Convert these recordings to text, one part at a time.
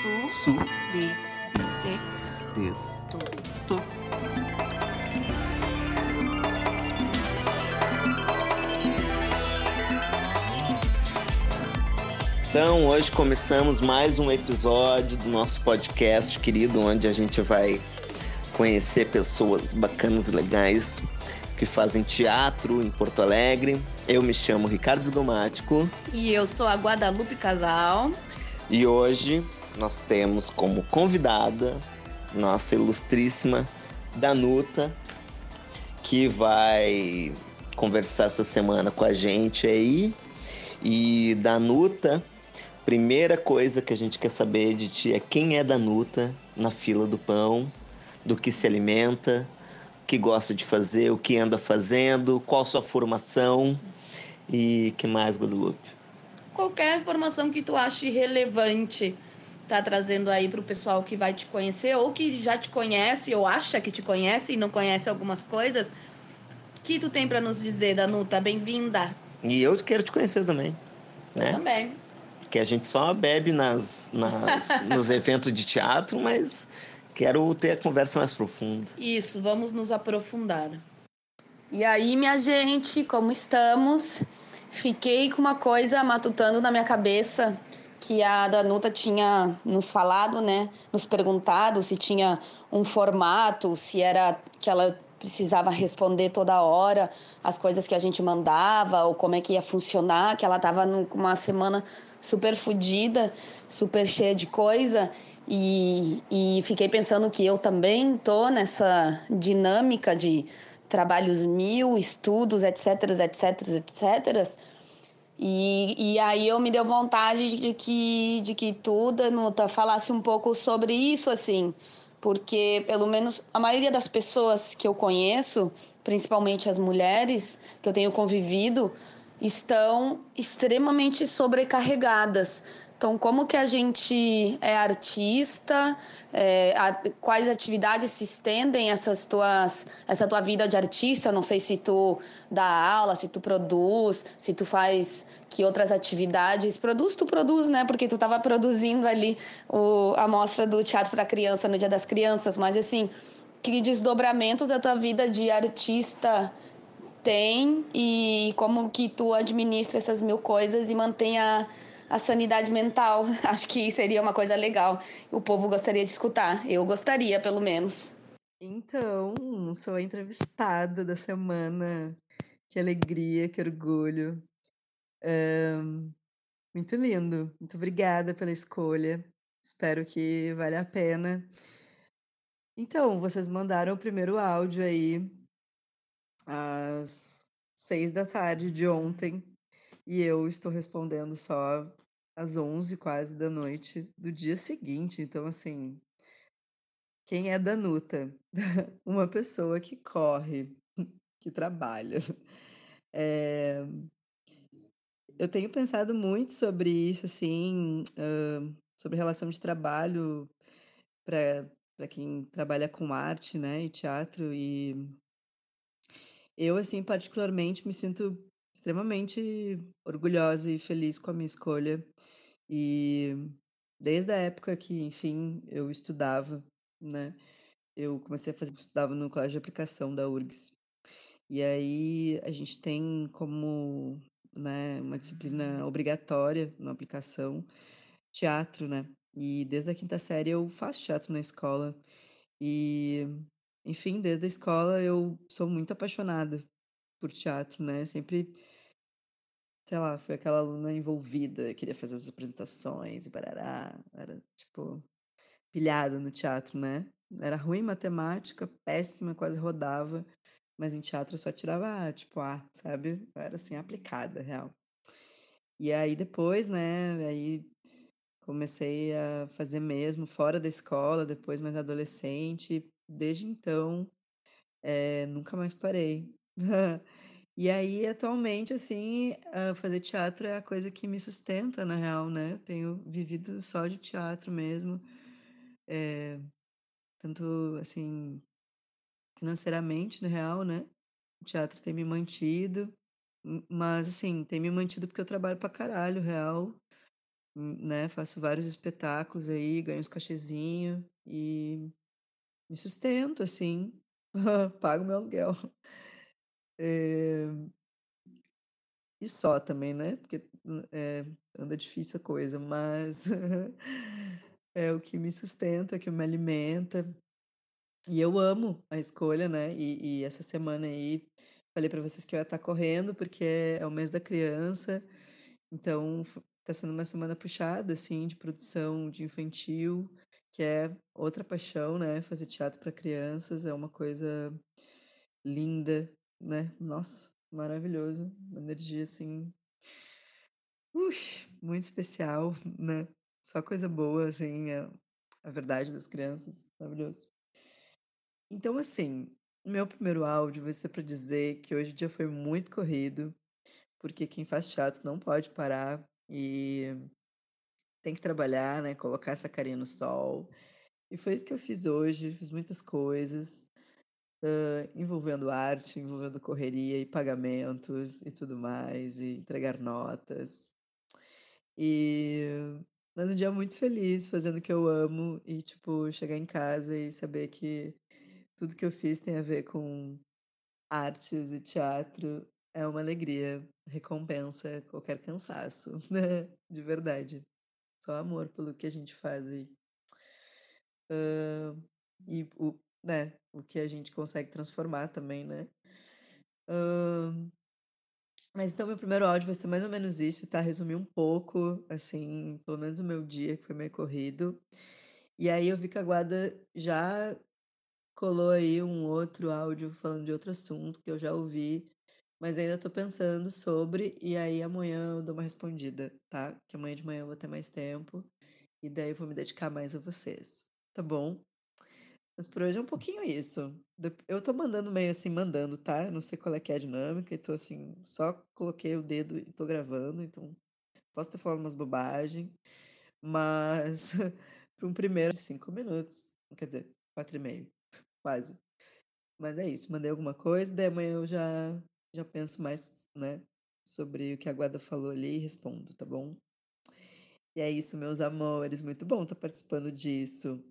Su. Su. Tex. Des. Tu. Tu. Então, hoje começamos mais um episódio do nosso podcast querido, onde a gente vai conhecer pessoas bacanas, legais, que fazem teatro em Porto Alegre. Eu me chamo Ricardo Zgomático E eu sou a Guadalupe Casal. e hoje nós temos como convidada nossa ilustríssima Danuta, que vai conversar essa semana com a gente aí. E Danuta, primeira coisa que a gente quer saber de ti é quem é Danuta na fila do pão, do que se alimenta, o que gosta de fazer, o que anda fazendo, qual sua formação e que mais, Guadalupe? Qualquer informação que tu ache relevante tá trazendo aí pro pessoal que vai te conhecer ou que já te conhece ou acha que te conhece e não conhece algumas coisas. que tu tem pra nos dizer, Danuta? Bem-vinda. E eu quero te conhecer também, Eu né? também. Que a gente só bebe nas, nas- nos eventos de teatro, mas quero ter a conversa mais profunda. Isso, vamos nos aprofundar. E aí, minha gente, como estamos? Fiquei com uma coisa matutando na minha cabeça que a Danuta tinha nos falado, né? Nos perguntado se tinha um formato, se era que ela precisava responder toda hora as coisas que a gente mandava ou como é que ia funcionar, que ela tava com uma semana super fodida, super cheia de coisa. E, e fiquei pensando que eu também tô nessa dinâmica de trabalhos mil, estudos, etc, etc, etc. E, e aí eu me deu vontade de que, de que tu, Danuta, falasse um pouco sobre isso, assim. Porque, pelo menos, a maioria das pessoas que eu conheço, principalmente as mulheres que eu tenho convivido, estão extremamente sobrecarregadas. Então, como que a gente é artista? É, a- quais atividades se estendem essas tuas, essa tua vida de artista? Não sei se tu dá aula, se tu produz, se tu faz que outras atividades. Produz, tu produz, né? Porque tu estava produzindo ali o, a mostra do teatro para criança no Dia das Crianças. Mas assim, que desdobramentos a tua vida de artista tem e como que tu administra essas mil coisas e mantém a, a sanidade mental. Acho que seria uma coisa legal. O povo gostaria de escutar. Eu gostaria, pelo menos. Então, sou a entrevistada da semana. Que alegria, que orgulho. Ahn, muito lindo. Muito obrigada pela escolha. Espero que valha a pena. Então, vocês mandaram o primeiro áudio aí às seis da tarde de ontem e eu estou respondendo só às onze quase da noite do dia seguinte. Então, assim, quem é Danuta? Uma pessoa que corre, que trabalha. Eh, eu tenho pensado muito sobre isso, assim, hã, sobre relação de trabalho para para quem trabalha com arte, né, e teatro, e eu, assim, particularmente me sinto extremamente orgulhosa e feliz com a minha escolha. E desde a época que, enfim, eu estudava, né, eu comecei a fazer estudava no colégio de aplicação da URGS. E aí a gente tem como, né, uma disciplina obrigatória na aplicação, teatro, né. E desde a quinta série eu faço teatro na escola. E, enfim, desde a escola eu sou muito apaixonada por teatro, né, sempre sei lá, fui aquela aluna envolvida, queria fazer as apresentações e parará, era, tipo, pilhada no teatro, né. Era ruim em matemática, péssima, quase rodava, mas em teatro eu só tirava tipo A, sabe. Era, assim, aplicada, real. E aí depois, né, aí comecei a fazer mesmo fora da escola, depois mais adolescente. Desde então, eh, nunca mais parei. E aí atualmente, assim, hã, fazer teatro é a coisa que me sustenta na real, né. Tenho vivido só de teatro mesmo. Eh, tanto, assim, financeiramente, na real, né, o teatro tem me mantido, mas, assim, tem me mantido porque eu trabalho pra caralho, real. né, faço vários espetáculos aí, ganho uns cachezinho e me sustento, assim, pago meu aluguel. Eh, e só também, né, porque, eh, anda difícil a coisa, mas é o que me sustenta, que me alimenta. E eu amo a escolha, né, e e essa semana aí, falei pra vocês que eu ia estar correndo, porque é o mês da criança, então tá sendo uma semana puxada, assim, de produção de infantil, que é outra paixão, né, fazer teatro pra crianças é uma coisa linda, né, nossa, maravilhoso, uma energia, assim muito especial, né, só coisa boa, assim, a a verdade das crianças, maravilhoso. Então, assim, meu primeiro áudio vai ser pra dizer que hoje o dia foi muito corrido, porque quem faz teatro não pode parar e tem que trabalhar, né, colocar essa carinha no sol. E foi isso que eu fiz hoje, fiz muitas coisas, hã, envolvendo arte, envolvendo correria e pagamentos e tudo mais, e entregar notas. E mas um dia muito feliz, fazendo o que eu amo e, tipo, chegar em casa e saber que tudo que eu fiz tem a ver com artes e teatro, é uma alegria, recompensa qualquer cansaço, né, de verdade. Só amor pelo que a gente faz aí. Hã, e o né, o que a gente consegue transformar também, né. Hã, mas então meu primeiro áudio vai ser mais ou menos isso, tá, resumir um pouco, assim, pelo menos o meu dia que foi meio corrido. E aí eu vi que a Guada já colou aí um outro áudio falando de outro assunto que eu já ouvi, mas ainda tô pensando sobre, e aí amanhã eu dou uma respondida, tá, que amanhã de manhã eu vou ter mais tempo, e daí eu vou me dedicar mais a vocês, tá bom? Mas por hoje é um pouquinho isso. Eu tô mandando meio assim, mandando, tá, não sei qual é que é a dinâmica e tô assim, só coloquei o dedo e tô gravando, então posso ter falado umas bobagem, mas para um primeiro 5 minutos, quer dizer, 4 e meio, quase. Mas é isso, mandei alguma coisa, daí amanhã eu já já penso mais, né, sobre o que a Guada falou ali e respondo, tá bom? E é isso, meus amores, muito bom estar participando disso.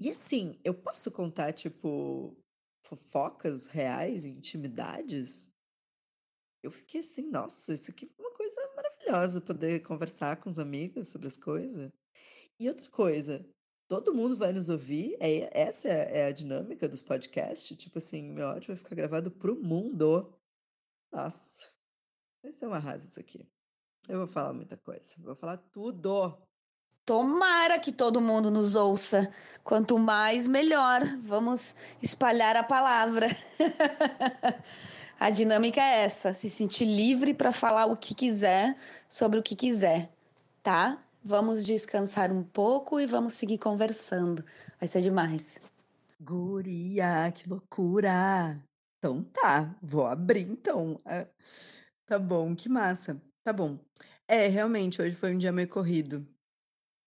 E assim, eu posso contar, tipo, fofocas reais, intimidades? Eu fiquei assim: "Nossa, isso aqui foi uma coisa maravilhosa, poder conversar com os amigos sobre as coisa". E outra coisa, todo mundo vai nos ouvir? É essa é é a dinâmica dos podcast? Tipo assim, meu áudio vai ficar gravado para o mundo. Nossa, vai ser um arraso isso aqui. Eu vou falar muita coisa, vou falar tudo. Tomara que todo mundo nos ouça. Quanto mais, melhor. Vamos espalhar a palavra. a dinâmica é essa: se sentir livre para falar o que quiser sobre o que quiser, tá? Vamos descansar um pouco e vamos seguir conversando. Vai ser demais. Guria, que loucura! Então tá, vou abrir então. Ah, tá bom, que massa. Tá bom. É, realmente, hoje foi um dia meio corrido.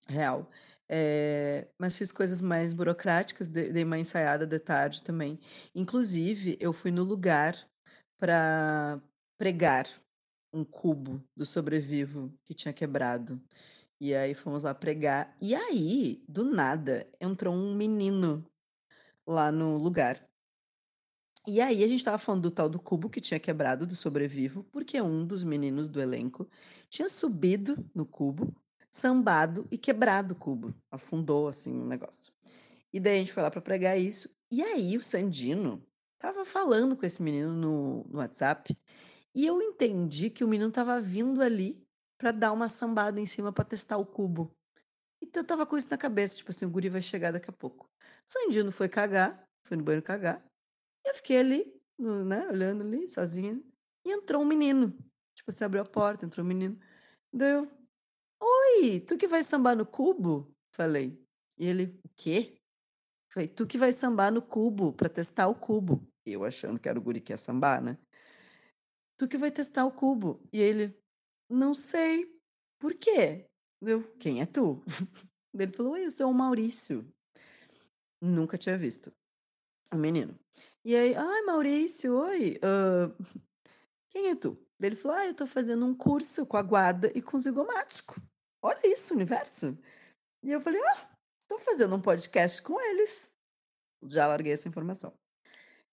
Real. Eh, mas fiz coisas mais burocráticas, dei uma ensaiada de tarde também. Inclusive, eu fui no lugar pra pregar um cubo do Sobrevivo que tinha quebrado. E aí fomos lá pregar, e aí, do nada, entrou um menino lá no lugar. E aí a gente estava falando do tal do cubo que tinha quebrado do Sobrevivo, porque um dos meninos do elenco tinha subido no cubo sambado e quebrado o cubo, afundou, assim, o negócio. E daí a gente foi lá pra pregar isso, e aí o Sandino estava falando com esse menino no no WhatsApp, e eu entendi que o menino estava vindo ali pra dar uma sambada em cima pra testar o cubo. Então eu estava com isso na cabeça, tipo assim: "O guri vai chegar daqui a pouco". Sandino foi cagar, foi no banheiro cagar, e eu fiquei ali, né, olhando ali, sozinha, e entrou um menino, tipo assim, abriu a porta, entrou um menino, daí "Oi, tu que vai sambar no cubo?", falei. E ele: "O quê?". Falei: "Tu que vai sambar no cubo, pra testar o cubo", eu achando que era o guri que ia sambar, né. "Tu que vai testar o cubo", e ele: "Não sei, por quê?". Eu: "Quem é tu?". Ele falou: "Oi, eu sou o Maurício". Nunca tinha visto o menino. E aí: "Ai, Maurício, oi, hã, quem é tu?". Ele falou: "Ah, eu tô fazendo um curso com a Guada e com o Zigomático". Olha isso, universo. E eu falei, ah, tô fazendo um podcast com eles. Já larguei essa informação.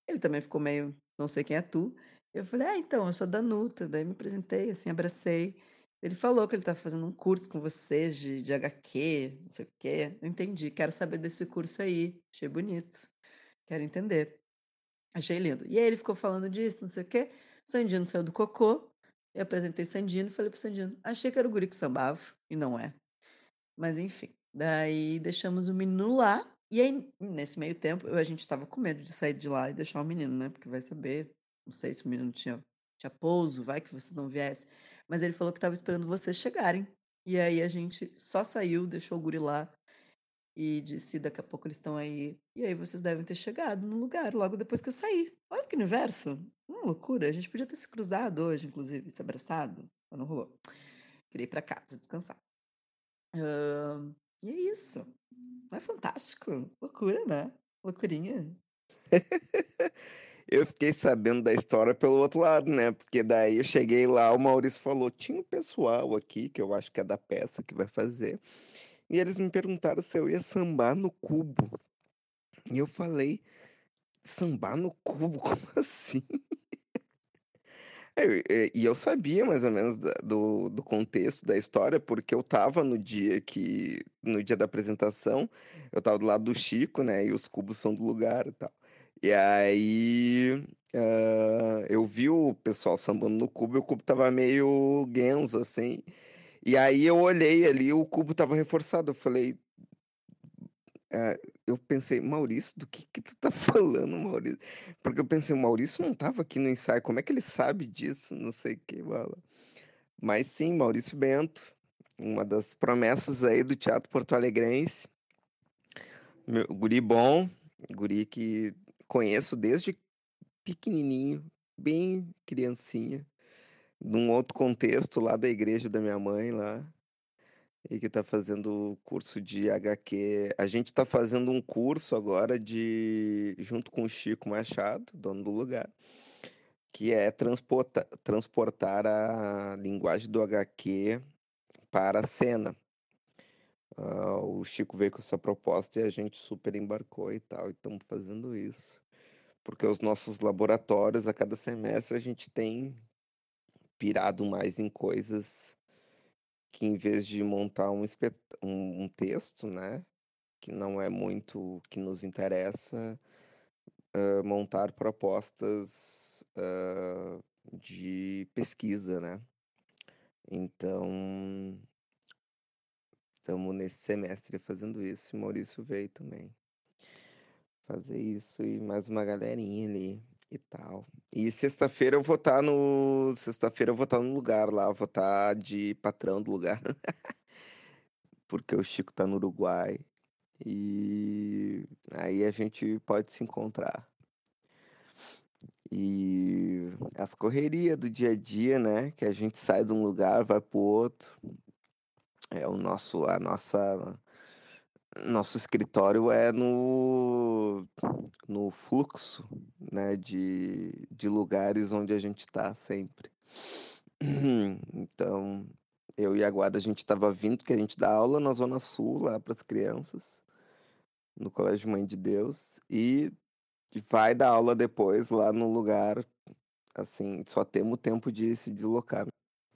Ele também ficou meio, não sei quem é tu. Eu falei, ah, então, eu sou da Nuta. Daí me apresentei, assim, abracei. Ele falou que ele tá fazendo um curso com vocês de, de HQ, não sei o quê. Entendi, quero saber desse curso aí. Achei bonito. Quero entender. Achei lindo. E aí ele ficou falando disso, não sei o quê. Sandino saiu do cocô. Eu apresentei Sandino e falei pro Sandino, achei que era o guri que sambava, e não é. Mas enfim, daí deixamos o menino lá. E aí, nesse meio tempo, a gente tava com medo de sair de lá e deixar o menino, né? Porque vai saber, não sei se o menino tinha, tinha pouso, vai que vocês não viessem. Mas ele falou que tava esperando vocês chegarem. E aí a gente só saiu, deixou o guri lá e disse: daqui a pouco eles estão aí. E aí vocês devem ter chegado no lugar logo depois que eu saí. Olha que universo! Uma loucura. A gente podia ter se cruzado hoje, inclusive, se abraçado, mas não rolou. Queria ir pra casa descansar. Uh, e é isso. É fantástico. Loucura, né? Loucurinha. eu fiquei sabendo da história pelo outro lado, né? Porque daí eu cheguei lá, o Maurício falou: tinha um pessoal aqui, que eu acho que é da peça que vai fazer. E eles me perguntaram se eu ia sambar no cubo. E eu falei: sambar no cubo? Como assim? É, e eu sabia mais ou menos do, do contexto da história, porque eu tava no dia que. No dia da apresentação, eu tava do lado do Chico, né? E os cubos são do lugar e tal. E aí uh, eu vi o pessoal sambando no cubo e o cubo tava meio genzo, assim. E aí eu olhei ali, o cubo tava reforçado. Eu falei, é, eu pensei, Maurício, do que que tu tá falando, Maurício? Porque eu pensei, o Maurício não tava aqui no ensaio, como é que ele sabe disso? Não sei o que, bala. Mas sim, Maurício Bento, uma das promessas aí do Teatro Porto Alegrense. Meu, guri bom, guri que conheço desde pequenininho, bem criancinha, num outro contexto lá da igreja da minha mãe lá e que está fazendo o curso de HQ. A gente está fazendo um curso agora de junto com o Chico Machado, dono do lugar, que é transportar, transportar a linguagem do HQ para a cena. Uh, o Chico veio com essa proposta e a gente super embarcou e tal, e estamos fazendo isso. Porque os nossos laboratórios, a cada semestre, a gente tem pirado mais em coisas que em vez de montar um, um, um texto, né, que não é muito que nos interessa, uh, montar propostas uh, de pesquisa, né? Então, estamos nesse semestre fazendo isso e Maurício veio também fazer isso e mais uma galerinha ali e tal. E sexta-feira eu vou estar tá no. Sexta-feira eu vou estar tá no lugar lá, vou estar tá de patrão do lugar. Porque o Chico tá no Uruguai. E aí a gente pode se encontrar. E as correrias do dia a dia, né? Que a gente sai de um lugar, vai pro outro. É o nosso, a nossa nosso escritório é no, no fluxo né, de, de lugares onde a gente está sempre. Então, eu e a Guarda, a gente estava vindo, que a gente dá aula na Zona Sul, lá para as crianças, no Colégio Mãe de Deus, e vai dar aula depois lá no lugar, assim, só temos tempo de se deslocar.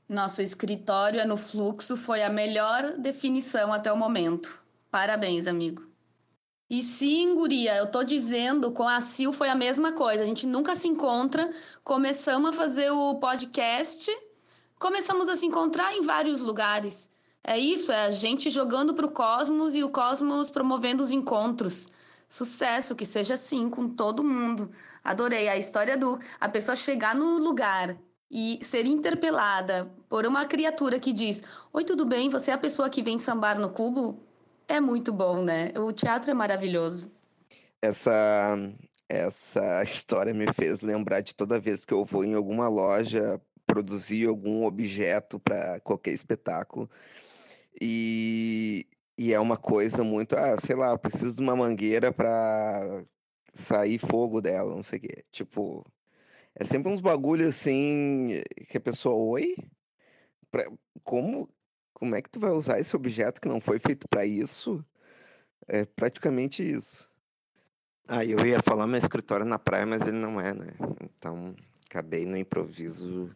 Nosso escritório é no fluxo, foi a melhor definição até o momento. Parabéns, amigo. E sim, guria, eu tô dizendo, com a Sil foi a mesma coisa. A gente nunca se encontra. Começamos a fazer o podcast, começamos a se encontrar em vários lugares. É isso, é a gente jogando pro cosmos e o cosmos promovendo os encontros. Sucesso, que seja assim com todo mundo. Adorei a história do a pessoa chegar no lugar e ser interpelada por uma criatura que diz: Oi, tudo bem? Você é a pessoa que vem sambar no cubo? É muito bom, né? O teatro é maravilhoso. Essa essa história me fez lembrar de toda vez que eu vou em alguma loja produzir algum objeto para qualquer espetáculo. E, e é uma coisa muito, ah, sei lá, preciso de uma mangueira para sair fogo dela, não sei o quê. Tipo, é sempre uns bagulho assim que a pessoa, oi? Pra, como como é que tu vai usar esse objeto que não foi feito para isso? É praticamente isso. Ah, eu ia falar meu escritório na praia, mas ele não é, né? Então, acabei no improviso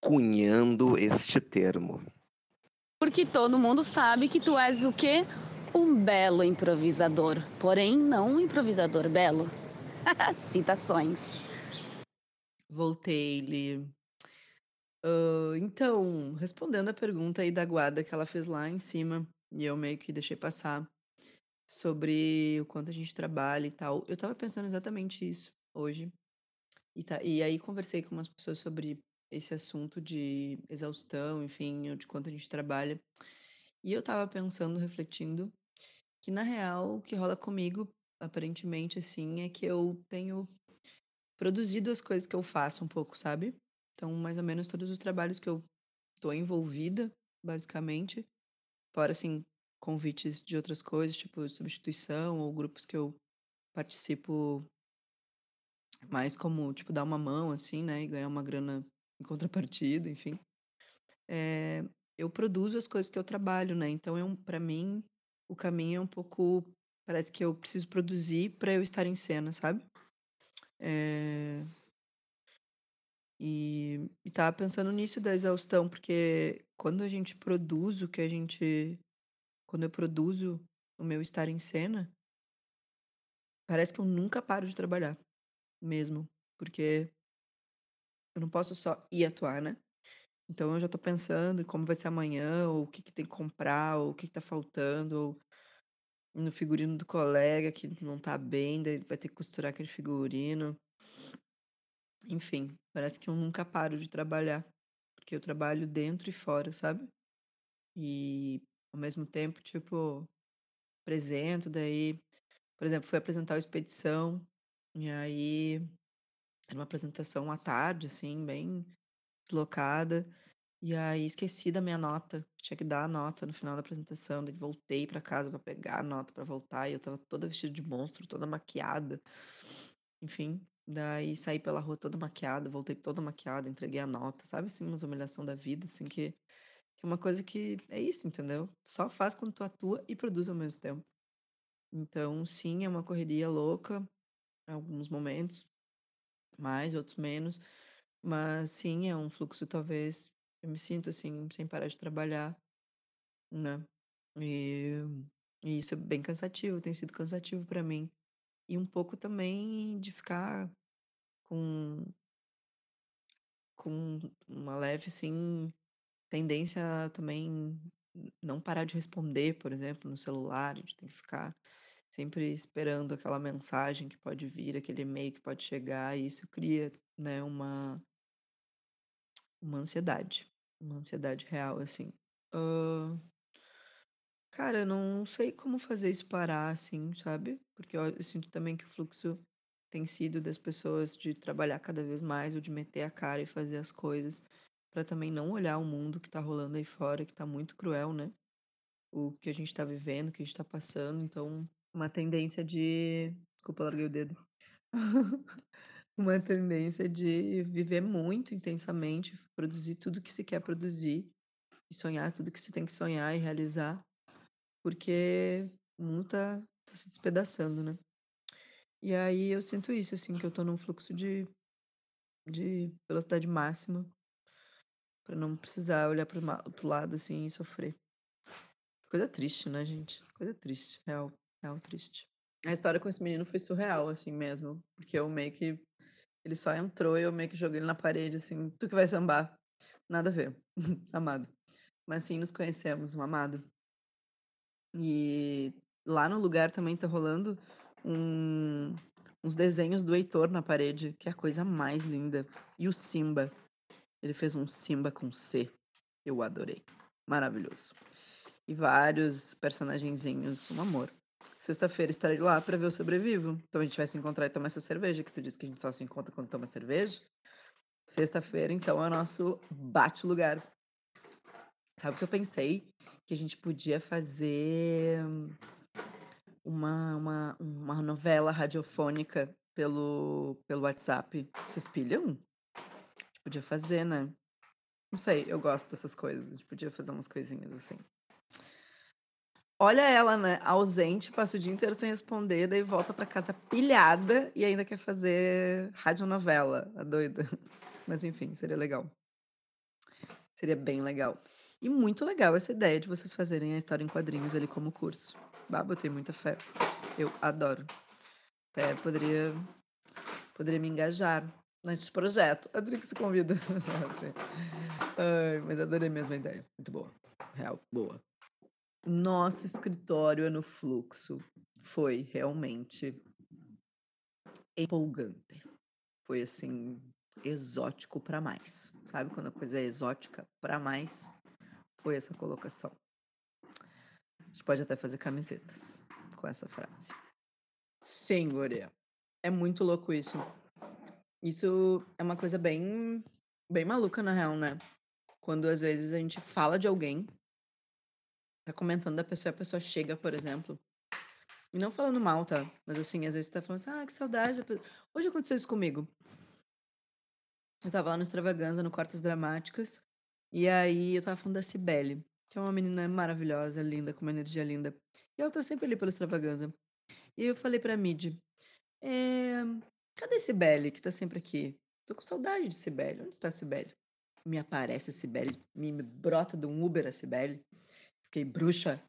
cunhando este termo. Porque todo mundo sabe que tu és o quê? Um belo improvisador. Porém, não um improvisador belo. Citações. Voltei, Li. Uh, então, respondendo a pergunta aí da Guada que ela fez lá em cima, e eu meio que deixei passar sobre o quanto a gente trabalha e tal. Eu tava pensando exatamente isso hoje. E, tá, e aí conversei com umas pessoas sobre esse assunto de exaustão, enfim, de quanto a gente trabalha. E eu tava pensando, refletindo, que na real o que rola comigo, aparentemente, assim, é que eu tenho produzido as coisas que eu faço um pouco, sabe? Então, mais ou menos todos os trabalhos que eu tô envolvida, basicamente, fora assim, convites de outras coisas, tipo substituição ou grupos que eu participo mais como, tipo, dar uma mão, assim, né, e ganhar uma grana em contrapartida, enfim. É, eu produzo as coisas que eu trabalho, né? Então, é um, para mim, o caminho é um pouco. Parece que eu preciso produzir para eu estar em cena, sabe? É, e, e tava pensando nisso da exaustão, porque quando a gente produz o que a gente. Quando eu produzo o meu estar em cena, parece que eu nunca paro de trabalhar, mesmo. Porque eu não posso só ir atuar, né? Então eu já tô pensando em como vai ser amanhã, ou o que, que tem que comprar, ou o que, que tá faltando, ou no figurino do colega que não tá bem, daí vai ter que costurar aquele figurino. Enfim, parece que eu nunca paro de trabalhar, porque eu trabalho dentro e fora, sabe? E ao mesmo tempo, tipo, apresento, daí, por exemplo, fui apresentar a expedição, e aí era uma apresentação à tarde, assim, bem deslocada. E aí esqueci da minha nota. Tinha que dar a nota no final da apresentação. Daí voltei para casa para pegar a nota para voltar. E eu tava toda vestida de monstro, toda maquiada. Enfim, daí saí pela rua toda maquiada, voltei toda maquiada, entreguei a nota. Sabe assim, uma humilhação da vida, assim, que, que é uma coisa que é isso, entendeu? Só faz quando tu atua e produz ao mesmo tempo. Então, sim, é uma correria louca, em alguns momentos, mais, outros menos. Mas sim, é um fluxo talvez eu me sinto assim, sem parar de trabalhar, né? E, e isso é bem cansativo, tem sido cansativo para mim. E um pouco também de ficar com, com uma leve, assim, tendência a também não parar de responder, por exemplo, no celular, a gente tem que ficar sempre esperando aquela mensagem que pode vir, aquele e-mail que pode chegar, e isso cria, né, uma, uma ansiedade. Uma ansiedade real, assim. Cara, eu não sei como fazer isso parar, assim, sabe. Porque eu eu sinto também que o fluxo tem sido das pessoas de trabalhar cada vez mais ou de meter a cara e fazer as coisas, pra também não olhar o mundo que tá rolando aí fora, que tá muito cruel, né. O que a gente tá vivendo, o que a gente tá passando, então uma tendência de desculpa, larguei o dedo. Uma tendência de viver muito intensamente, produzir tudo que se quer produzir, e sonhar tudo que se tem que sonhar e realizar, porque o mundo tá tá se despedaçando, né. E aí eu sinto isso, assim, que eu tô num fluxo de de velocidade máxima pra não precisar olhar para o ma para o lado, assim, e sofrer. Coisa triste, né, gente, coisa triste, real, real triste. A história com esse menino foi surreal, assim, mesmo, porque eu meio que ele só entrou e eu meio que joguei ele na parede, assim: "Tu que vai sambar". Nada a ver, amado. Mas sim, nos conhecemos, um amado. E lá no lugar também tá rolando um uns desenhos do Heitor na parede, que é a coisa mais linda. E o Simba, ele fez um Simba com C, eu adorei, maravilhoso. E vários personagenzinhos, um amor. Sexta-feira estarei lá pra ver o Sobrevivo, então a gente vai se encontrar e tomar essa cerveja, que tu disse que a gente só se encontra quando toma cerveja. Sexta-feira, então, é o nosso bate-lugar. Sabe o que eu pensei? Que a gente podia fazer uma uma uma novela radiofônica pelo pelo WhatsApp. Vocês pilham? A gente podia fazer, né. Não sei, eu gosto dessas coisas. A gente podia fazer umas coisinhas assim. Olha ela, né? Ausente, passa o dia inteiro sem responder, daí volta pra casa pilhada e ainda quer fazer radionovela. A doida. Mas enfim, seria legal. Seria bem legal. E muito legal essa ideia de vocês fazerem a história em quadrinhos ali como curso. Bah, botei muita fé. Eu adoro. Até poderia, poderia me engajar nesse projeto. A se convida. Ai, mas adorei mesmo a ideia. Muito boa. Real, boa. Nosso escritório no fluxo. Foi realmente empolgante. Foi assim, exótico para mais. Sabe quando a coisa é exótica para mais? Foi essa colocação. A gente pode até fazer camisetas com essa frase. Sim, Guria. É muito louco isso. Isso é uma coisa bem, bem maluca, na real, né? Quando às vezes a gente fala de alguém, tá comentando da pessoa, a pessoa chega, por exemplo, e não falando mal, tá? Mas assim, às vezes tá falando assim, ah, que saudade. Hoje aconteceu isso comigo. Eu tava lá no Extravaganza, no Quartos Dramáticos, e aí eu tava falando da Cibele, que é uma menina maravilhosa, linda, com uma energia linda. E ela tá sempre ali pelo Extravaganza. E eu falei pra Mid, é... cadê Cibele, que tá sempre aqui? Tô com saudade de Cibele. Onde está Cibele? Me aparece a Cibele, me brota de um Uber a Cibele. Fiquei bruxa.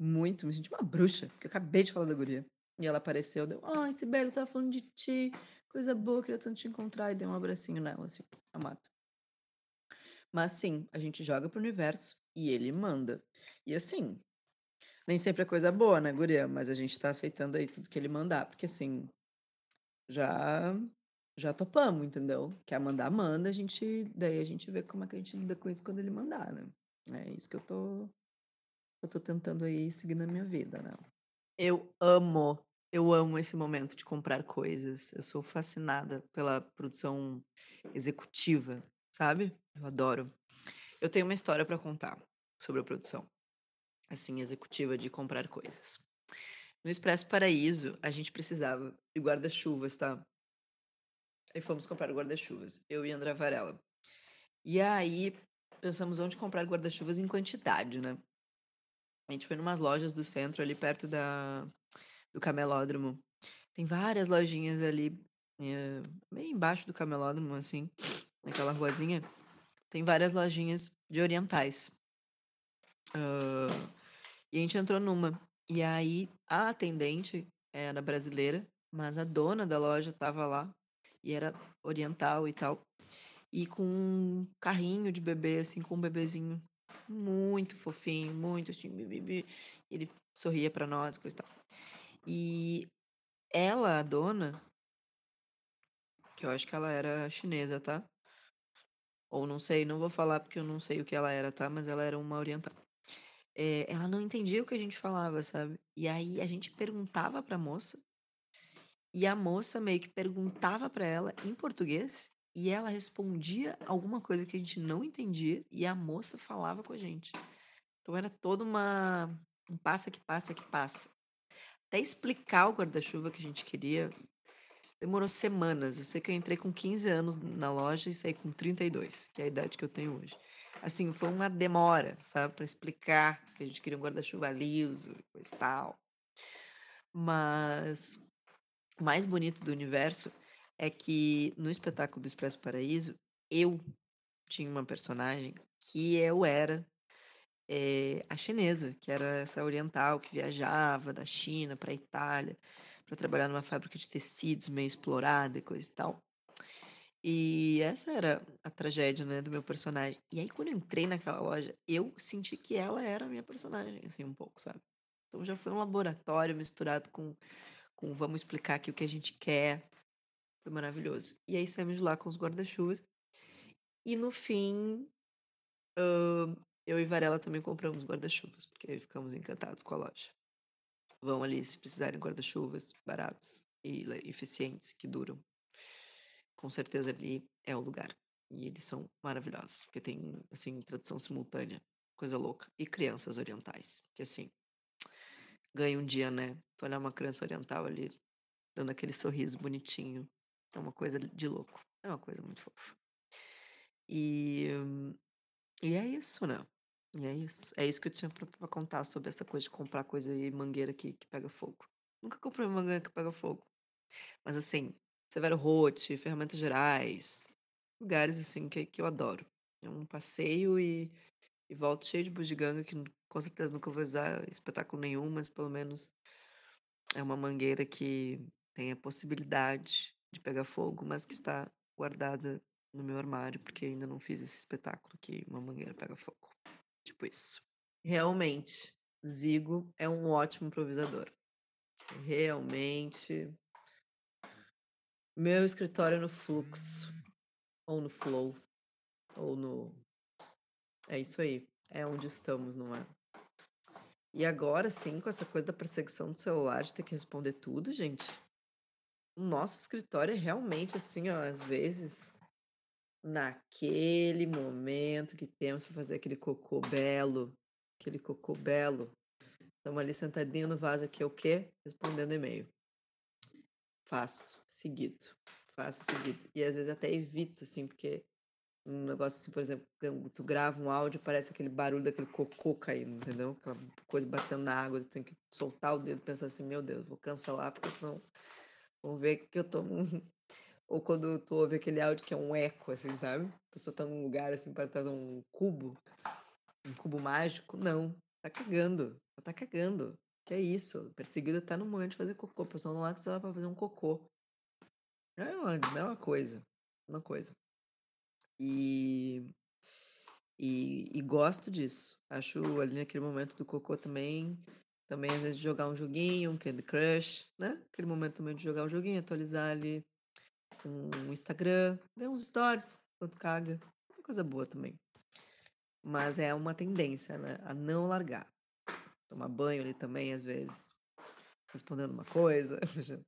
Muito, me senti uma bruxa, porque eu acabei de falar da guria. E ela apareceu, deu, ai, Cibele, eu tava falando de ti, coisa boa, queria tanto te encontrar. E dei um abracinho nela, assim, amado. Mas sim, a gente joga pro universo e ele manda. E assim, nem sempre é coisa boa, né, guria? Mas a gente tá aceitando aí tudo que ele mandar, porque assim, já já topamos, entendeu? Quer mandar, manda, a gente, daí a gente vê como é que a gente lida com isso quando ele mandar, né? É isso que eu tô eu tô tentando aí seguir na minha vida, né? Eu amo, eu amo esse momento de comprar coisas. Eu sou fascinada pela produção executiva, sabe? Eu adoro. Eu tenho uma história para contar sobre a produção, assim, executiva de comprar coisas. No Expresso Paraíso, a gente precisava de guarda-chuvas, tá? Aí fomos comprar guarda-chuvas, eu e André Varela. E aí pensamos onde comprar guarda-chuvas em quantidade, né? A gente foi numas lojas do centro, ali perto da, do camelódromo. Tem várias lojinhas ali, é, bem embaixo do camelódromo, assim, naquela ruazinha. Tem várias lojinhas de orientais. Uh, e a gente entrou numa. E aí a atendente era brasileira, mas a dona da loja tava lá e era oriental e tal. E com um carrinho de bebê, assim, com um bebezinho muito fofinho, muito assim, ele sorria para nós, coisa e tal. E ela, a dona, que eu acho que ela era chinesa, tá? Ou não sei, não vou falar porque eu não sei o que ela era, tá? Mas ela era uma oriental. É, ela não entendia o que a gente falava, sabe? E aí a gente perguntava pra moça, e a moça meio que perguntava para ela em português, e ela respondia alguma coisa que a gente não entendia e a moça falava com a gente. Então era toda uma um passa que passa que passa. Até explicar o guarda-chuva que a gente queria demorou semanas. Eu sei que eu entrei com 15 anos na loja e saí com 32, que é a idade que eu tenho hoje. Assim, foi uma demora, sabe, para explicar que a gente queria um guarda-chuva liso e coisa tal. Mas o mais bonito do universo é que no espetáculo do Expresso Paraíso, eu tinha uma personagem que eu era é, a chinesa, que era essa oriental que viajava da China para a Itália para trabalhar numa fábrica de tecidos meio explorada e coisa e tal. E essa era a tragédia, né, do meu personagem. E aí, quando eu entrei naquela loja, eu senti que ela era a minha personagem, assim, um pouco, sabe? Então já foi um laboratório misturado com, com vamos explicar aqui o que a gente quer, foi maravilhoso. E aí saímos de lá com os guarda-chuvas. E no fim, uh, eu e Varela também compramos guarda-chuvas, porque ficamos encantados com a loja. Vão ali se precisarem guarda-chuvas baratos e eficientes que duram. Com certeza ali é o lugar. E eles são maravilhosos, porque tem, assim, tradução simultânea, coisa louca. E crianças orientais, que assim, ganha um dia, né? Tu olhar uma criança oriental ali, dando aquele sorriso bonitinho, é uma coisa de louco. É uma coisa muito fofa. E, e é isso, né? E é isso. É isso que eu tinha pra, pra contar sobre essa coisa de comprar coisa e mangueira que, que pega fogo. Nunca comprei uma mangueira que pega fogo. Mas assim, Severo Roth, Ferramentas Gerais, lugares assim que, que eu adoro. É um passeio e, e volto cheio de bugiganga, que com certeza nunca vou usar espetáculo nenhum, mas pelo menos é uma mangueira que tem a possibilidade de pegar fogo, mas que está guardada no meu armário, porque ainda não fiz esse espetáculo que uma mangueira pega fogo. Tipo isso. Realmente, Zigo é um ótimo improvisador. Realmente. Meu escritório é no fluxo. Ou no flow. Ou no. É isso aí. É onde estamos, não é? E agora sim, com essa coisa da perseguição do celular, de ter que responder tudo, gente. O nosso escritório é realmente assim, ó, às vezes, naquele momento que temos para fazer aquele cocô belo, aquele cocô belo. Estamos ali sentadinho no vaso aqui, é o quê? Respondendo e-mail. Faço, seguido. Faço seguido. E às vezes até evito, assim, porque um negócio assim, por exemplo, tu grava um áudio parece aquele barulho daquele cocô caindo, entendeu? Aquela coisa batendo na água, tu tem que soltar o dedo e pensar assim, meu Deus, vou cancelar, porque senão vão ver que eu tô... Ou quando tu ouve aquele áudio que é um eco, assim, sabe? A pessoa tá num lugar, assim, parece que tá num cubo, um cubo mágico. Não, tá cagando, tá cagando. Que é isso? Perseguido tá no momento de fazer cocô. A pessoa não que você vai pra fazer um cocô. É uma, é uma coisa. Uma coisa. E, e, e gosto disso. Acho ali naquele momento do cocô também, também às vezes jogar um joguinho, um Candy Crush, né? Aquele momento também de jogar um joguinho, atualizar ali um Instagram, ver uns stories quanto caga. É coisa boa também. Mas é uma tendência, né? A não largar. Tomar banho ali também, às vezes, respondendo uma coisa.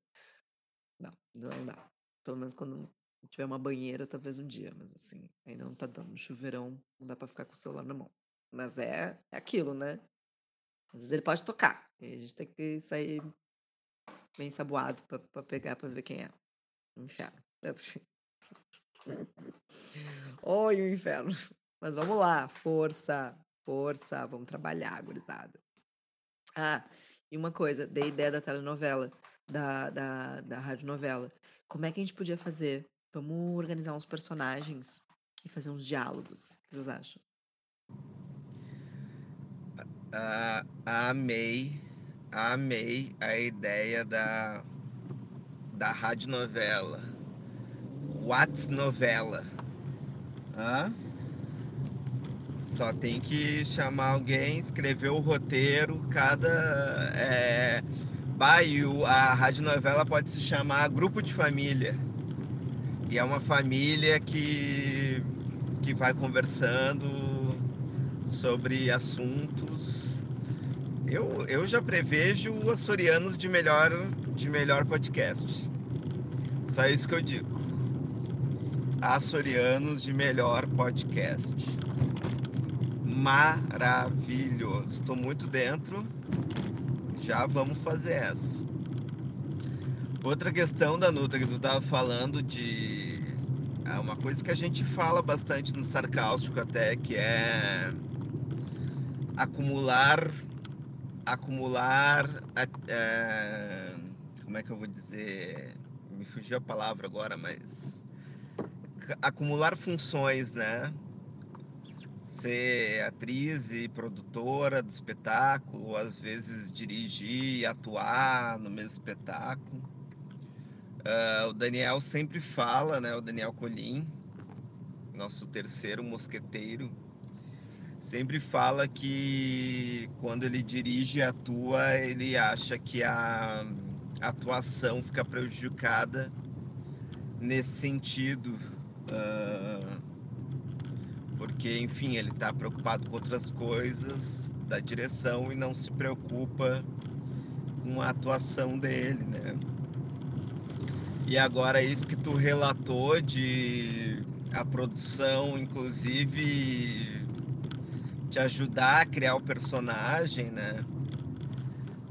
Não, não dá. Pelo menos quando tiver uma banheira, talvez um dia, mas assim, ainda não tá dando. No chuveirão, não dá pra ficar com o celular na mão. Mas é, é aquilo, né? Às vezes ele pode tocar. E a gente tem que sair bem saboado pra, pra pegar, pra ver quem é. Inferno. Oi, o inferno. Mas vamos lá, força, força, vamos trabalhar, gurizada. Ah, e uma coisa, dei ideia da telenovela, da, da, da radionovela. Como é que a gente podia fazer? Vamos organizar uns personagens e fazer uns diálogos. O que vocês acham? Amei, amei a ideia da, da radionovela. What's novela? Hã? Só tem que chamar alguém, escrever o roteiro, cada. É... Bah, e o- a radionovela pode se chamar Grupo de Família. E é uma família que, que vai conversando sobre assuntos. Eu, eu já prevejo os açorianos de melhor, de melhor podcast. Só isso que eu digo. Açorianos de melhor podcast. Maravilhoso. Estou muito dentro. Já vamos fazer essa. Outra questão da Nuta que tu tava falando de. É uma coisa que a gente fala bastante no sarcástico até, que é acumular. Acumular. é, como é que eu vou dizer? Me fugiu a palavra agora, mas. Acumular funções, né? Ser atriz e produtora do espetáculo, às vezes dirigir e atuar no mesmo espetáculo. Ah, o Daniel sempre fala, né? O Daniel Colim, nosso terceiro mosqueteiro, sempre fala que quando ele dirige e atua, ele acha que a atuação fica prejudicada nesse sentido. ah, porque, enfim, ele está preocupado com outras coisas da direção e não se preocupa com a atuação dele, né? E agora isso que tu relatou de a produção, inclusive te ajudar a criar o personagem, né?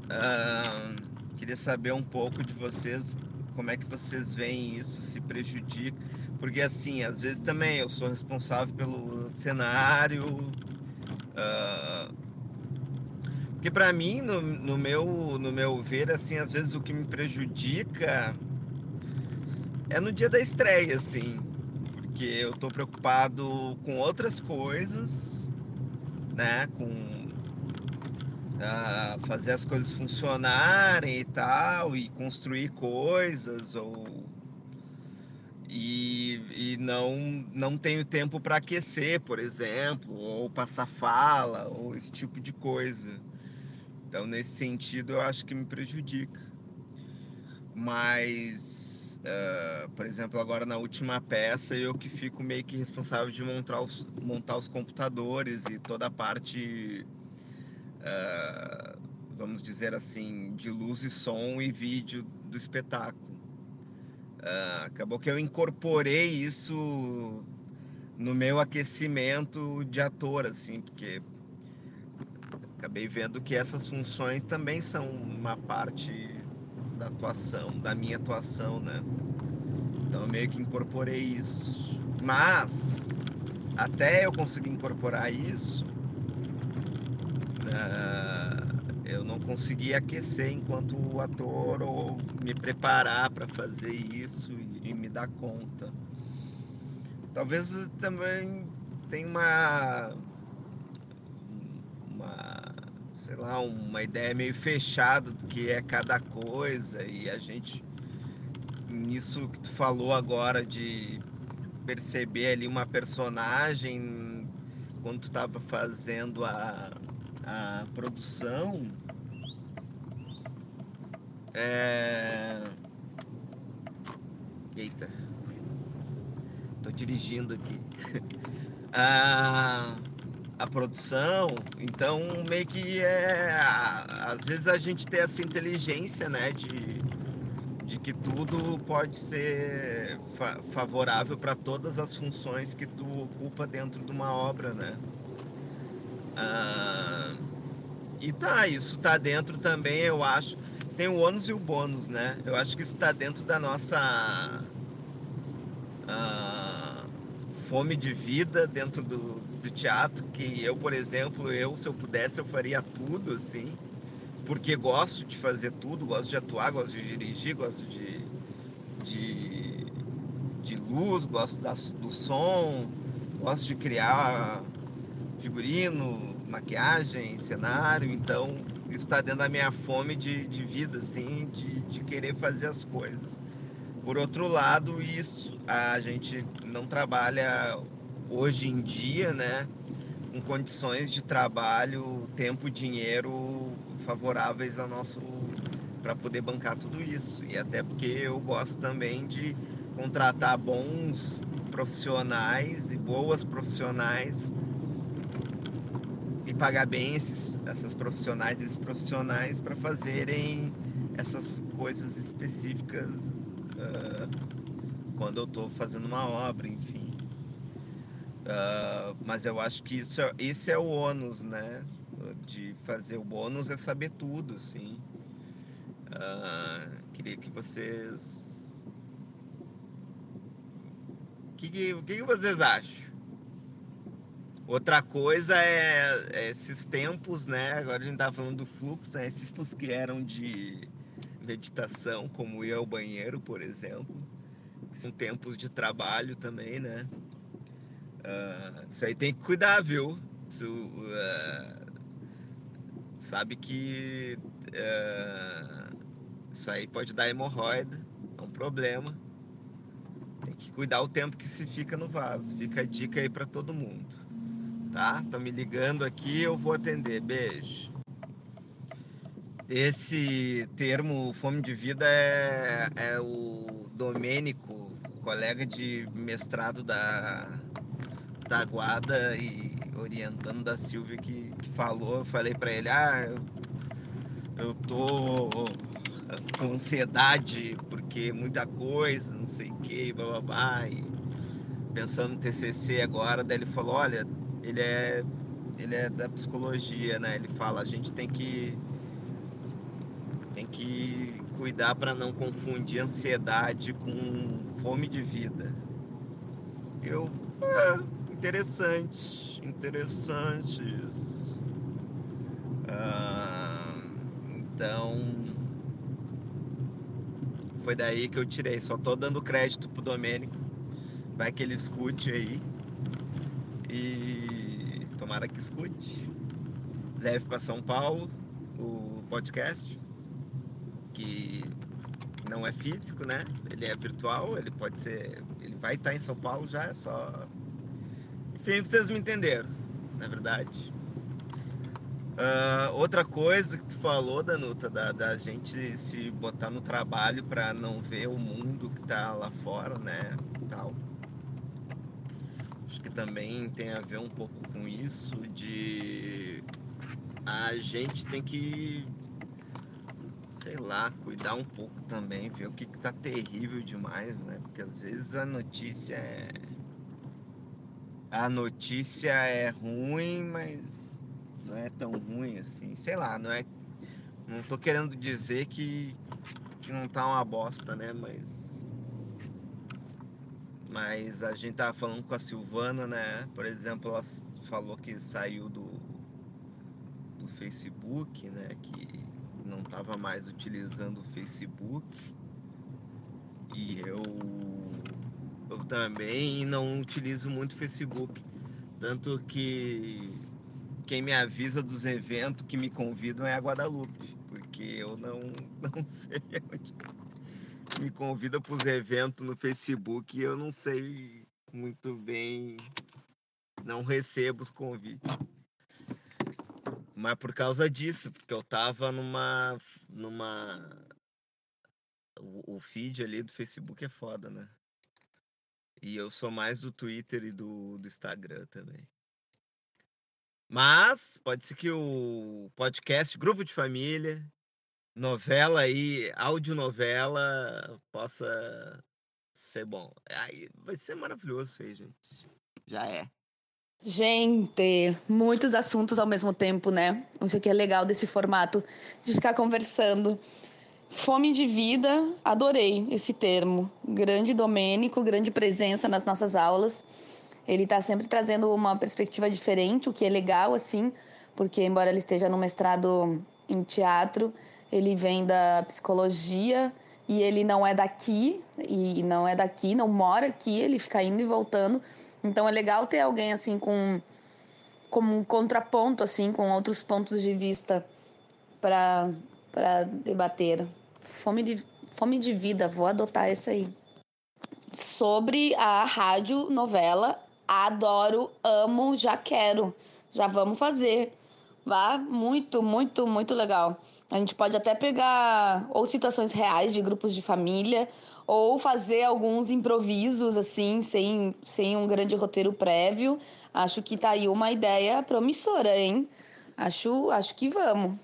Ah, queria saber um pouco de vocês, como é que vocês veem isso, se prejudica. Porque assim, às vezes também eu sou responsável pelo cenário. Uh, porque para mim, no, no, meu, no meu ver, assim, às vezes o que me prejudica é no dia da estreia, assim. Porque eu tô preocupado com outras coisas, né? Com uh, fazer as coisas funcionarem e tal, e construir coisas, ou e, e não, não tenho tempo para aquecer, por exemplo, ou passar fala, ou esse tipo de coisa. Então, nesse sentido, eu acho que me prejudica. Mas, uh, por exemplo, agora na última peça, eu que fico meio que responsável de montar os, montar os computadores e toda a parte, uh, vamos dizer assim, de luz e som e vídeo do espetáculo. Uh, acabou que eu incorporei isso no meu aquecimento de ator, assim, porque acabei vendo que essas funções também são uma parte da atuação, da minha atuação, né? Então eu meio que incorporei isso. Mas até eu conseguir incorporar isso, uh, eu não consegui aquecer enquanto ator ou me preparar para fazer isso e, e, me dar conta. Talvez também tenha uma uma sei lá, uma ideia meio fechada do que é cada coisa e a gente nisso que tu falou agora de perceber ali uma personagem quando tu estava fazendo a, a produção é... Eita. Tô dirigindo aqui. a, a produção, então meio que é. Às vezes a gente tem essa inteligência, né? De, de que tudo pode ser fa favorável para todas as funções que tu ocupa dentro de uma obra, né? Ah, e tá, isso tá dentro também, eu acho tem o ônus e o bônus, né? Eu acho que isso está dentro da nossa uh, fome de vida dentro do, do teatro, que eu, por exemplo, eu, se eu pudesse, eu faria tudo, assim, porque gosto de fazer tudo, gosto de atuar, gosto de dirigir, gosto de, de, de luz, gosto da, do som, gosto de criar figurino, maquiagem, cenário, então isso está dentro da minha fome de, de vida, assim, de, de querer fazer as coisas. Por outro lado, isso a gente não trabalha hoje em dia, né, com condições de trabalho, tempo, dinheiro favoráveis ao nosso para poder bancar tudo isso. E até porque eu gosto também de contratar bons profissionais e boas profissionais e pagar bem esses, essas profissionais e esses profissionais para fazerem essas coisas específicas uh, quando eu estou fazendo uma obra, enfim. Uh, mas eu acho que isso é, esse é o ônus, né? De fazer o bônus é saber tudo, sim. Uh, queria que vocês. O que, que, que, vocês acham? Outra coisa é, é, esses tempos, né? Agora a gente tá falando do fluxo, né? Esses tempos que eram de meditação, como ir ao banheiro, por exemplo. São tempos de trabalho também, né? Uh, isso aí tem que cuidar, viu? Isso, uh, sabe que uh, isso aí pode dar hemorroida, é um problema. Tem que cuidar o tempo que se fica no vaso. Fica a dica aí para todo mundo tá? Estão me ligando aqui, eu vou atender. Beijo. Esse termo fome de vida é, é o Domênico, colega de mestrado da, da Guada e orientando da Silvia que, que falou. Eu falei para ele: ah, eu, eu tô com ansiedade porque muita coisa, não sei o que, bababá. E pensando no TCC agora, daí ele falou: olha, ele é ele é da psicologia, né? Ele fala a gente tem que tem que cuidar para não confundir ansiedade com fome de vida. Eu. É, interessante. Interessantes. Ah, então. Foi daí que eu tirei. Só tô dando crédito pro Domênico. Vai que ele escute aí. E tomara que escute. Leve para São Paulo o podcast. Que não é físico, né? Ele é virtual, ele pode ser. Ele vai estar em São Paulo já, é só. Enfim, vocês me entenderam, na verdade. Uh, outra coisa que tu falou, Danuta, da, da gente se botar no trabalho para não ver o mundo que tá lá fora, né? Tal. Acho que também tem a ver um pouco com isso de a gente tem que sei lá, cuidar um pouco também, ver o que, que tá terrível demais, né? Porque às vezes a notícia é. A notícia é ruim, mas não é tão ruim assim. Sei lá, não é. Não tô querendo dizer que, que não tá uma bosta, né? Mas. Mas a gente tava falando com a Silvana, né? Por exemplo, ela falou que saiu do, do Facebook, né? Que estava mais utilizando o Facebook e eu, eu também não utilizo muito Facebook. Tanto que quem me avisa dos eventos que me convidam é a Guadalupe, porque eu não, não sei onde me convida para os eventos no Facebook e eu não sei muito bem, não recebo os convites. Mas por causa disso, porque eu tava numa. numa. O, o feed ali do Facebook é foda, né? E eu sou mais do Twitter e do, do Instagram também. Mas pode ser que o podcast, grupo de família, novela aí, audionovela, possa ser bom. Aí vai ser maravilhoso isso aí, gente. Já é. Gente, muitos assuntos ao mesmo tempo, né? Isso aqui é legal desse formato de ficar conversando. Fome de vida, adorei esse termo. Grande Domênico, grande presença nas nossas aulas. Ele está sempre trazendo uma perspectiva diferente, o que é legal, assim, porque, embora ele esteja no mestrado em teatro, ele vem da psicologia e ele não é daqui, e não é daqui, não mora aqui, ele fica indo e voltando. Então é legal ter alguém assim com como um contraponto assim com outros pontos de vista para para debater. Fome de fome de vida, vou adotar essa aí. Sobre a rádio novela, adoro, amo, já quero. Já vamos fazer. Vá, muito, muito, muito legal. A gente pode até pegar ou situações reais de grupos de família ou fazer alguns improvisos assim, sem, sem um grande roteiro prévio. Acho que tá aí uma ideia promissora, hein? Acho, acho que vamos.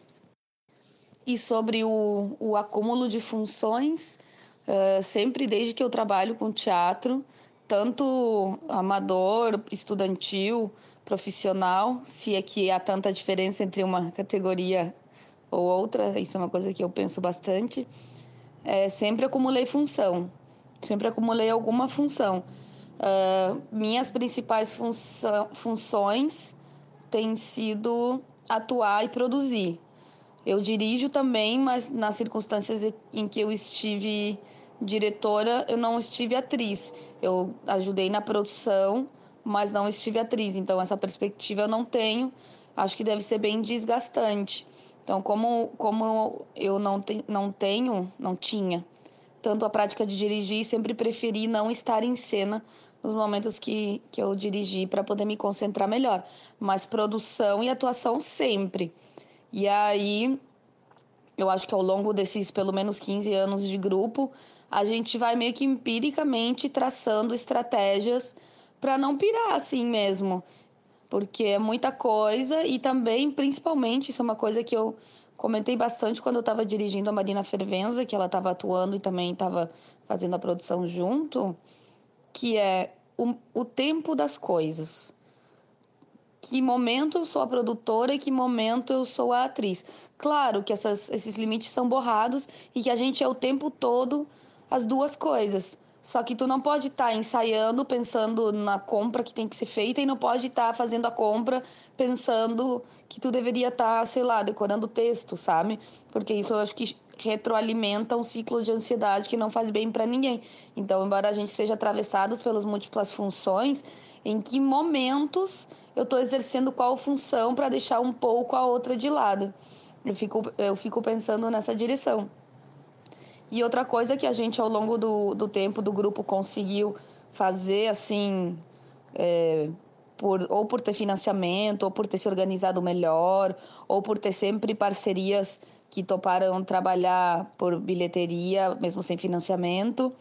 E sobre o, o acúmulo de funções, uh, sempre desde que eu trabalho com teatro, tanto amador, estudantil, profissional, se é que há tanta diferença entre uma categoria ou outra, isso é uma coisa que eu penso bastante é, sempre acumulei função, sempre acumulei alguma função. Uh, minhas principais funções têm sido atuar e produzir. Eu dirijo também, mas nas circunstâncias em que eu estive diretora, eu não estive atriz. Eu ajudei na produção, mas não estive atriz. Então, essa perspectiva eu não tenho. Acho que deve ser bem desgastante. Então, como, como eu não, te, não tenho, não tinha tanto a prática de dirigir, sempre preferi não estar em cena nos momentos que, que eu dirigi para poder me concentrar melhor. Mas produção e atuação sempre. E aí, eu acho que ao longo desses pelo menos 15 anos de grupo, a gente vai meio que empiricamente traçando estratégias para não pirar assim mesmo porque é muita coisa e também, principalmente, isso é uma coisa que eu comentei bastante quando eu estava dirigindo a Marina Fervenza, que ela estava atuando e também estava fazendo a produção junto, que é o, o tempo das coisas. Que momento eu sou a produtora e que momento eu sou a atriz. Claro que essas, esses limites são borrados e que a gente é o tempo todo as duas coisas. Só que tu não pode estar tá ensaiando pensando na compra que tem que ser feita e não pode estar tá fazendo a compra pensando que tu deveria estar, tá, sei lá, decorando o texto, sabe? Porque isso eu acho que retroalimenta um ciclo de ansiedade que não faz bem para ninguém. Então, embora a gente seja atravessado pelas múltiplas funções, em que momentos eu estou exercendo qual função para deixar um pouco a outra de lado? Eu fico, eu fico pensando nessa direção. E outra coisa que a gente, ao longo do, do tempo do grupo, conseguiu fazer, assim, é, por, ou por ter financiamento, ou por ter se organizado melhor, ou por ter sempre parcerias que toparam trabalhar por bilheteria, mesmo sem financiamento,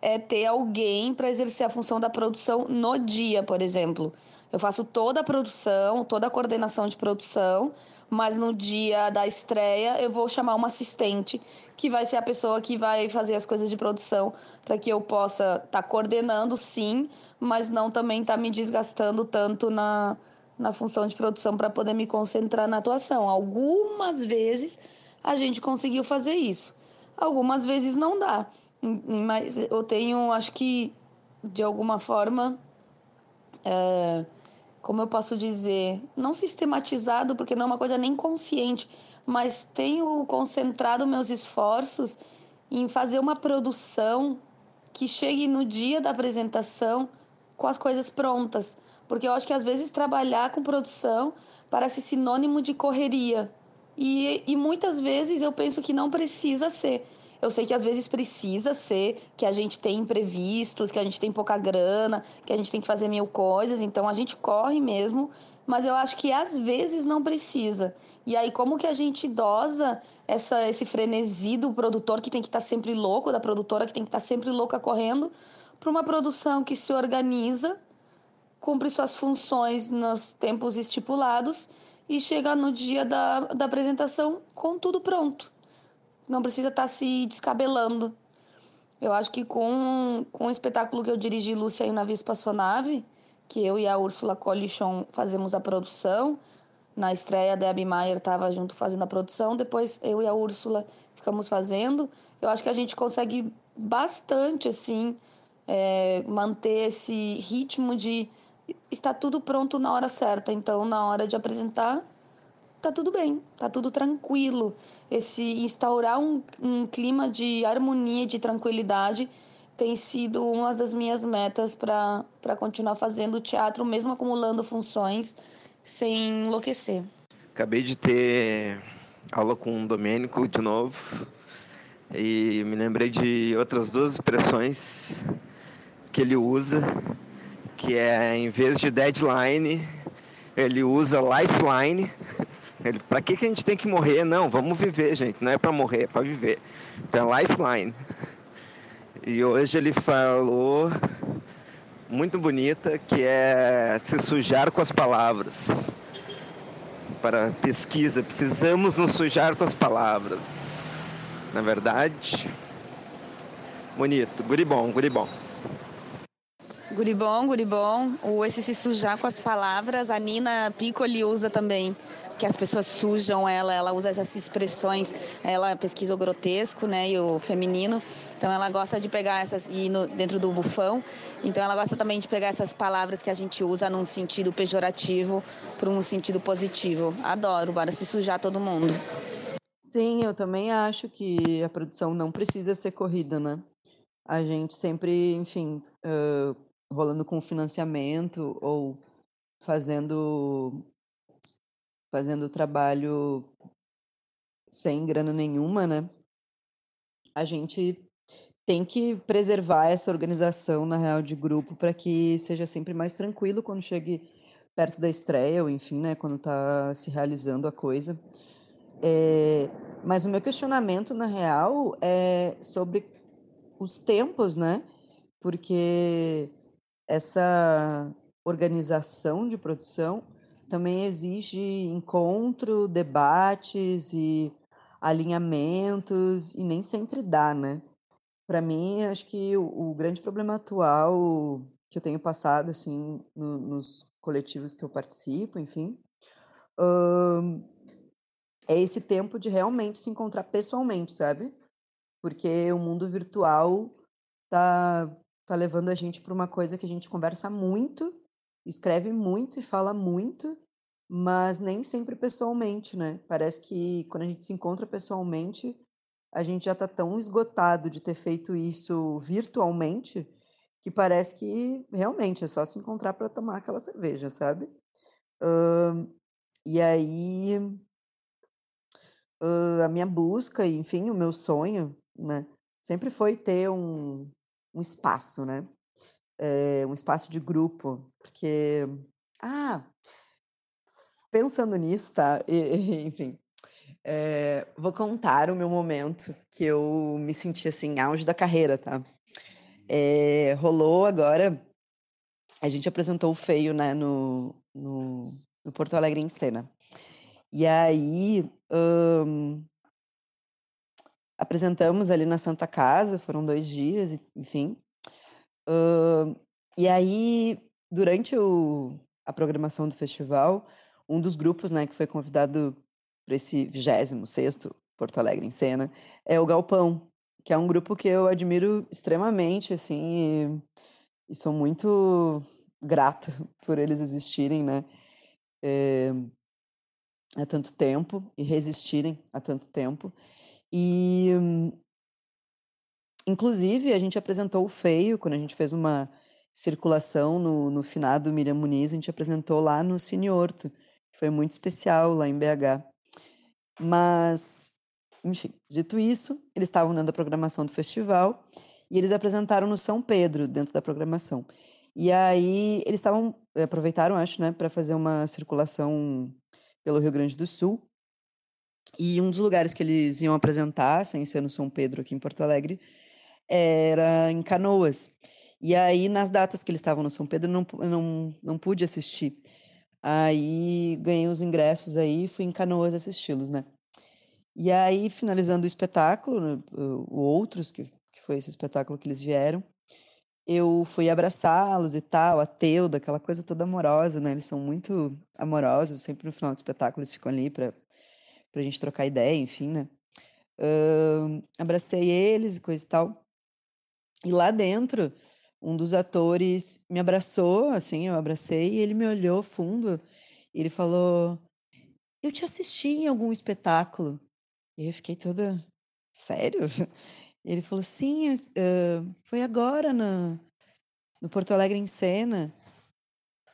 é ter alguém para exercer a função da produção no dia, por exemplo. Eu faço toda a produção, toda a coordenação de produção, mas no dia da estreia eu vou chamar uma assistente que vai ser a pessoa que vai fazer as coisas de produção para que eu possa estar tá coordenando, sim, mas não também estar tá me desgastando tanto na, na função de produção para poder me concentrar na atuação. Algumas vezes a gente conseguiu fazer isso, algumas vezes não dá, mas eu tenho, acho que de alguma forma. É, como eu posso dizer, não sistematizado, porque não é uma coisa nem consciente, mas tenho concentrado meus esforços em fazer uma produção que chegue no dia da apresentação com as coisas prontas. Porque eu acho que às vezes trabalhar com produção parece sinônimo de correria. E, e muitas vezes eu penso que não precisa ser. Eu sei que às vezes precisa ser, que a gente tem imprevistos, que a gente tem pouca grana, que a gente tem que fazer mil coisas, então a gente corre mesmo, mas eu acho que às vezes não precisa. E aí, como que a gente dosa essa, esse frenesi do produtor que tem que estar tá sempre louco, da produtora que tem que estar tá sempre louca correndo, para uma produção que se organiza, cumpre suas funções nos tempos estipulados e chega no dia da, da apresentação com tudo pronto não precisa estar tá se descabelando. Eu acho que com, com o espetáculo que eu dirigi, Lúcia e o Navio Espaçonave, que eu e a Úrsula Colichon fazemos a produção, na estreia a Debbie Maier estava junto fazendo a produção, depois eu e a Úrsula ficamos fazendo. Eu acho que a gente consegue bastante, assim, é, manter esse ritmo de estar tudo pronto na hora certa. Então, na hora de apresentar, tá tudo bem, tá tudo tranquilo. Esse instaurar um, um clima de harmonia, de tranquilidade, tem sido uma das minhas metas para continuar fazendo teatro, mesmo acumulando funções, sem enlouquecer. Acabei de ter aula com o Domênico de novo e me lembrei de outras duas expressões que ele usa, que é em vez de deadline, ele usa lifeline. Ele, pra que, que a gente tem que morrer? Não, vamos viver, gente. Não é para morrer, é para viver. Então, é lifeline. E hoje ele falou muito bonita que é se sujar com as palavras. Para pesquisa, precisamos nos sujar com as palavras. Na verdade, bonito, guribom, guribom. Guribom, guribom. O esse se sujar com as palavras, a Nina Piccoli usa também que as pessoas sujam ela, ela usa essas expressões, ela pesquisa o grotesco, né, e o feminino, então ela gosta de pegar essas, e no, dentro do bufão, então ela gosta também de pegar essas palavras que a gente usa num sentido pejorativo para um sentido positivo. Adoro, bora se sujar todo mundo. Sim, eu também acho que a produção não precisa ser corrida, né? A gente sempre, enfim, uh, rolando com financiamento ou fazendo fazendo o trabalho sem grana nenhuma, né? A gente tem que preservar essa organização, na real, de grupo, para que seja sempre mais tranquilo quando chegue perto da estreia, ou enfim, né, quando está se realizando a coisa. É, mas o meu questionamento, na real, é sobre os tempos, né? Porque essa organização de produção também exige encontro, debates e alinhamentos, e nem sempre dá, né? Para mim, acho que o, o, grande problema atual que eu tenho passado, assim, no, nos coletivos que eu participo, enfim, é esse tempo de realmente se encontrar pessoalmente, sabe? Porque o mundo virtual tá tá levando a gente para uma coisa que a gente conversa muito, escreve muito e fala muito, mas nem sempre pessoalmente, né? Parece que quando a gente se encontra pessoalmente, a gente já está tão esgotado de ter feito isso virtualmente que parece que realmente é só se encontrar para tomar aquela cerveja, sabe? Uh, e aí uh, a minha busca, enfim, o meu sonho, né, sempre foi ter um, um espaço, né? É, um espaço de grupo, porque ah, pensando nisso, tá? E, enfim, é, vou contar o meu momento que eu me senti assim, auge da carreira, tá? É, rolou agora, a gente apresentou o Feio, né, no, no, no Porto Alegre em cena. E aí, um, apresentamos ali na Santa Casa, foram dois dias, enfim. Um, e aí, durante o, a programação do festival, um dos grupos, né, que foi convidado para esse 26 Porto Alegre em Cena, é o Galpão, que é um grupo que eu admiro extremamente, assim, e, e sou muito grata por eles existirem, né, é, há tanto tempo e resistirem há tanto tempo. E, inclusive, a gente apresentou o Feio, quando a gente fez uma circulação no, no finado Miriam Muniz, a gente apresentou lá no Cine Horto, foi muito especial lá em BH. Mas, enfim, dito isso, eles estavam dentro da programação do festival e eles apresentaram no São Pedro, dentro da programação. E aí eles estavam, aproveitaram, acho, né, para fazer uma circulação pelo Rio Grande do Sul. E um dos lugares que eles iam apresentar, sem ser no São Pedro, aqui em Porto Alegre, era em Canoas. E aí, nas datas que eles estavam no São Pedro, não, não, não pude assistir. Aí ganhei os ingressos aí fui em Canoas assisti-los, né? E aí, finalizando o espetáculo, né, o Outros, que, que foi esse espetáculo que eles vieram, eu fui abraçá-los e tal, a Teuda, aquela coisa toda amorosa, né? Eles são muito amorosos, sempre no final do espetáculo eles ficam ali para a gente trocar ideia, enfim, né? Uh, abracei eles e coisa e tal. E lá dentro, um dos atores me abraçou, assim, eu abracei, e ele me olhou fundo, e ele falou: Eu te assisti em algum espetáculo. E eu fiquei toda. Sério? E ele falou: Sim, uh, foi agora no, no Porto Alegre em Cena.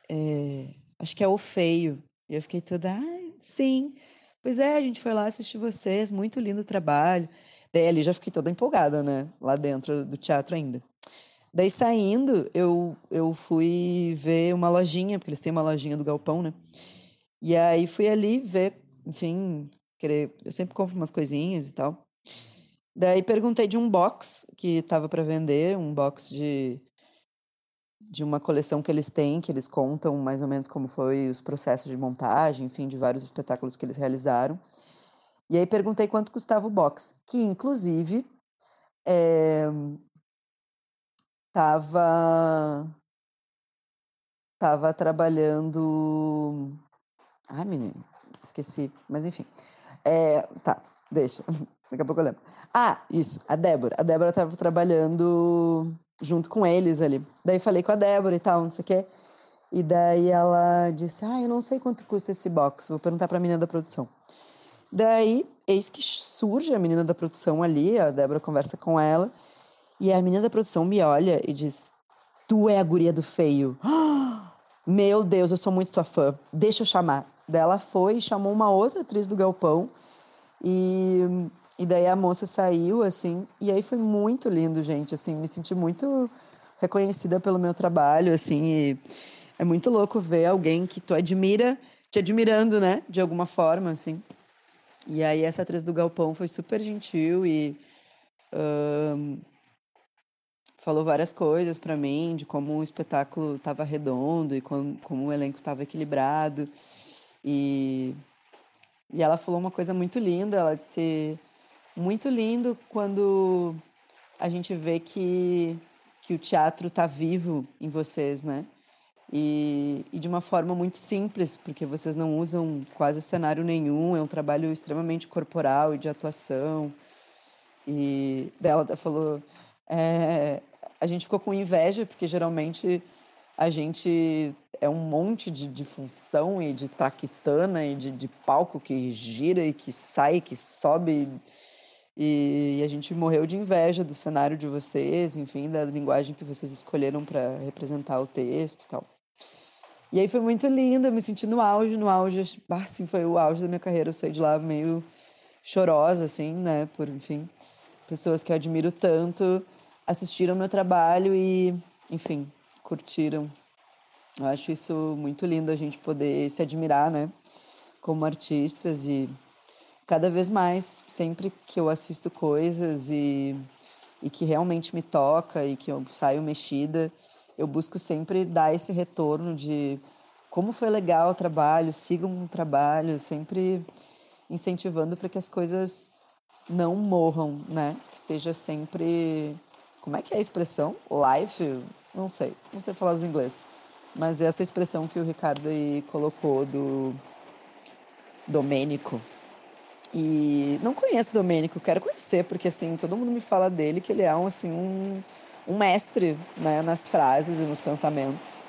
É, acho que é o Feio. E eu fiquei toda. Ah, sim. Pois é, a gente foi lá assistir vocês, muito lindo o trabalho. Daí ali já fiquei toda empolgada, né? Lá dentro do teatro ainda. Daí saindo, eu, eu fui ver uma lojinha, porque eles têm uma lojinha do Galpão, né? E aí fui ali ver, enfim, querer. Eu sempre compro umas coisinhas e tal. Daí perguntei de um box que estava para vender, um box de, de uma coleção que eles têm, que eles contam mais ou menos como foi os processos de montagem, enfim, de vários espetáculos que eles realizaram. E aí perguntei quanto custava o box, que inclusive é, Tava tava trabalhando ai, menino, esqueci, mas enfim. É, tá, deixa. Daqui a pouco eu lembro. Ah, isso, a Débora. A Débora tava trabalhando junto com eles ali. Daí falei com a Débora e tal, não sei o quê. E daí ela disse: Ah, eu não sei quanto custa esse box, vou perguntar pra menina da produção. Daí, eis que surge a menina da produção ali, a Débora conversa com ela. E a menina da produção me olha e diz: Tu é a guria do feio. Meu Deus, eu sou muito tua fã. Deixa eu chamar. Daí ela foi e chamou uma outra atriz do Galpão. E, e daí a moça saiu, assim. E aí foi muito lindo, gente. Assim, me senti muito reconhecida pelo meu trabalho, assim. É muito louco ver alguém que tu admira, te admirando, né? De alguma forma, assim. E aí essa atriz do Galpão foi super gentil e falou várias coisas para mim de como o espetáculo estava redondo e como, como o elenco estava equilibrado. E e ela falou uma coisa muito linda ela disse muito lindo quando a gente vê que que o teatro está vivo em vocês né e, e de uma forma muito simples porque vocês não usam quase cenário nenhum é um trabalho extremamente corporal e de atuação e dela falou é, a gente ficou com inveja, porque geralmente a gente é um monte de, de função e de traquitana e de, de palco que gira e que sai, que sobe. E, e a gente morreu de inveja do cenário de vocês, enfim, da linguagem que vocês escolheram para representar o texto e tal. E aí foi muito lindo, eu me senti no auge, no auge, assim, foi o auge da minha carreira. Eu saí de lá meio chorosa, assim, né, por, enfim, pessoas que eu admiro tanto assistiram meu trabalho e, enfim, curtiram. Eu acho isso muito lindo a gente poder se admirar, né, como artistas e cada vez mais, sempre que eu assisto coisas e, e que realmente me toca e que eu saio mexida, eu busco sempre dar esse retorno de como foi legal o trabalho, sigam o trabalho, sempre incentivando para que as coisas não morram, né? Que seja sempre. Como é que é a expressão? Life? Não sei, não sei falar os inglês. Mas essa expressão que o Ricardo aí colocou do Domênico. E não conheço o Domênico, quero conhecer, porque assim, todo mundo me fala dele que ele é um, assim, um um mestre né, nas frases e nos pensamentos.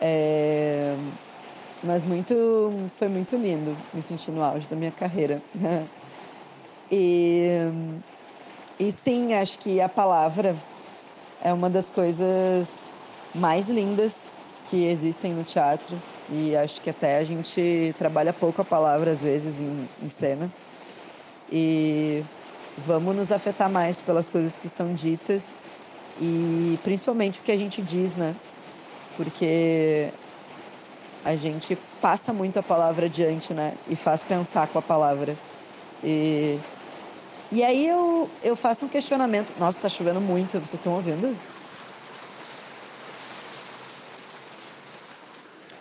É, mas muito, foi muito lindo me sentir no auge da minha carreira. e, e sim, acho que a palavra é uma das coisas mais lindas que existem no teatro e acho que até a gente trabalha pouco a palavra às vezes em, em cena e vamos nos afetar mais pelas coisas que são ditas e principalmente o que a gente diz, né? Porque a gente passa muito a palavra adiante, né? E faz pensar com a palavra. E, e aí eu, eu faço um questionamento. Nossa, tá chovendo muito, vocês estão ouvindo?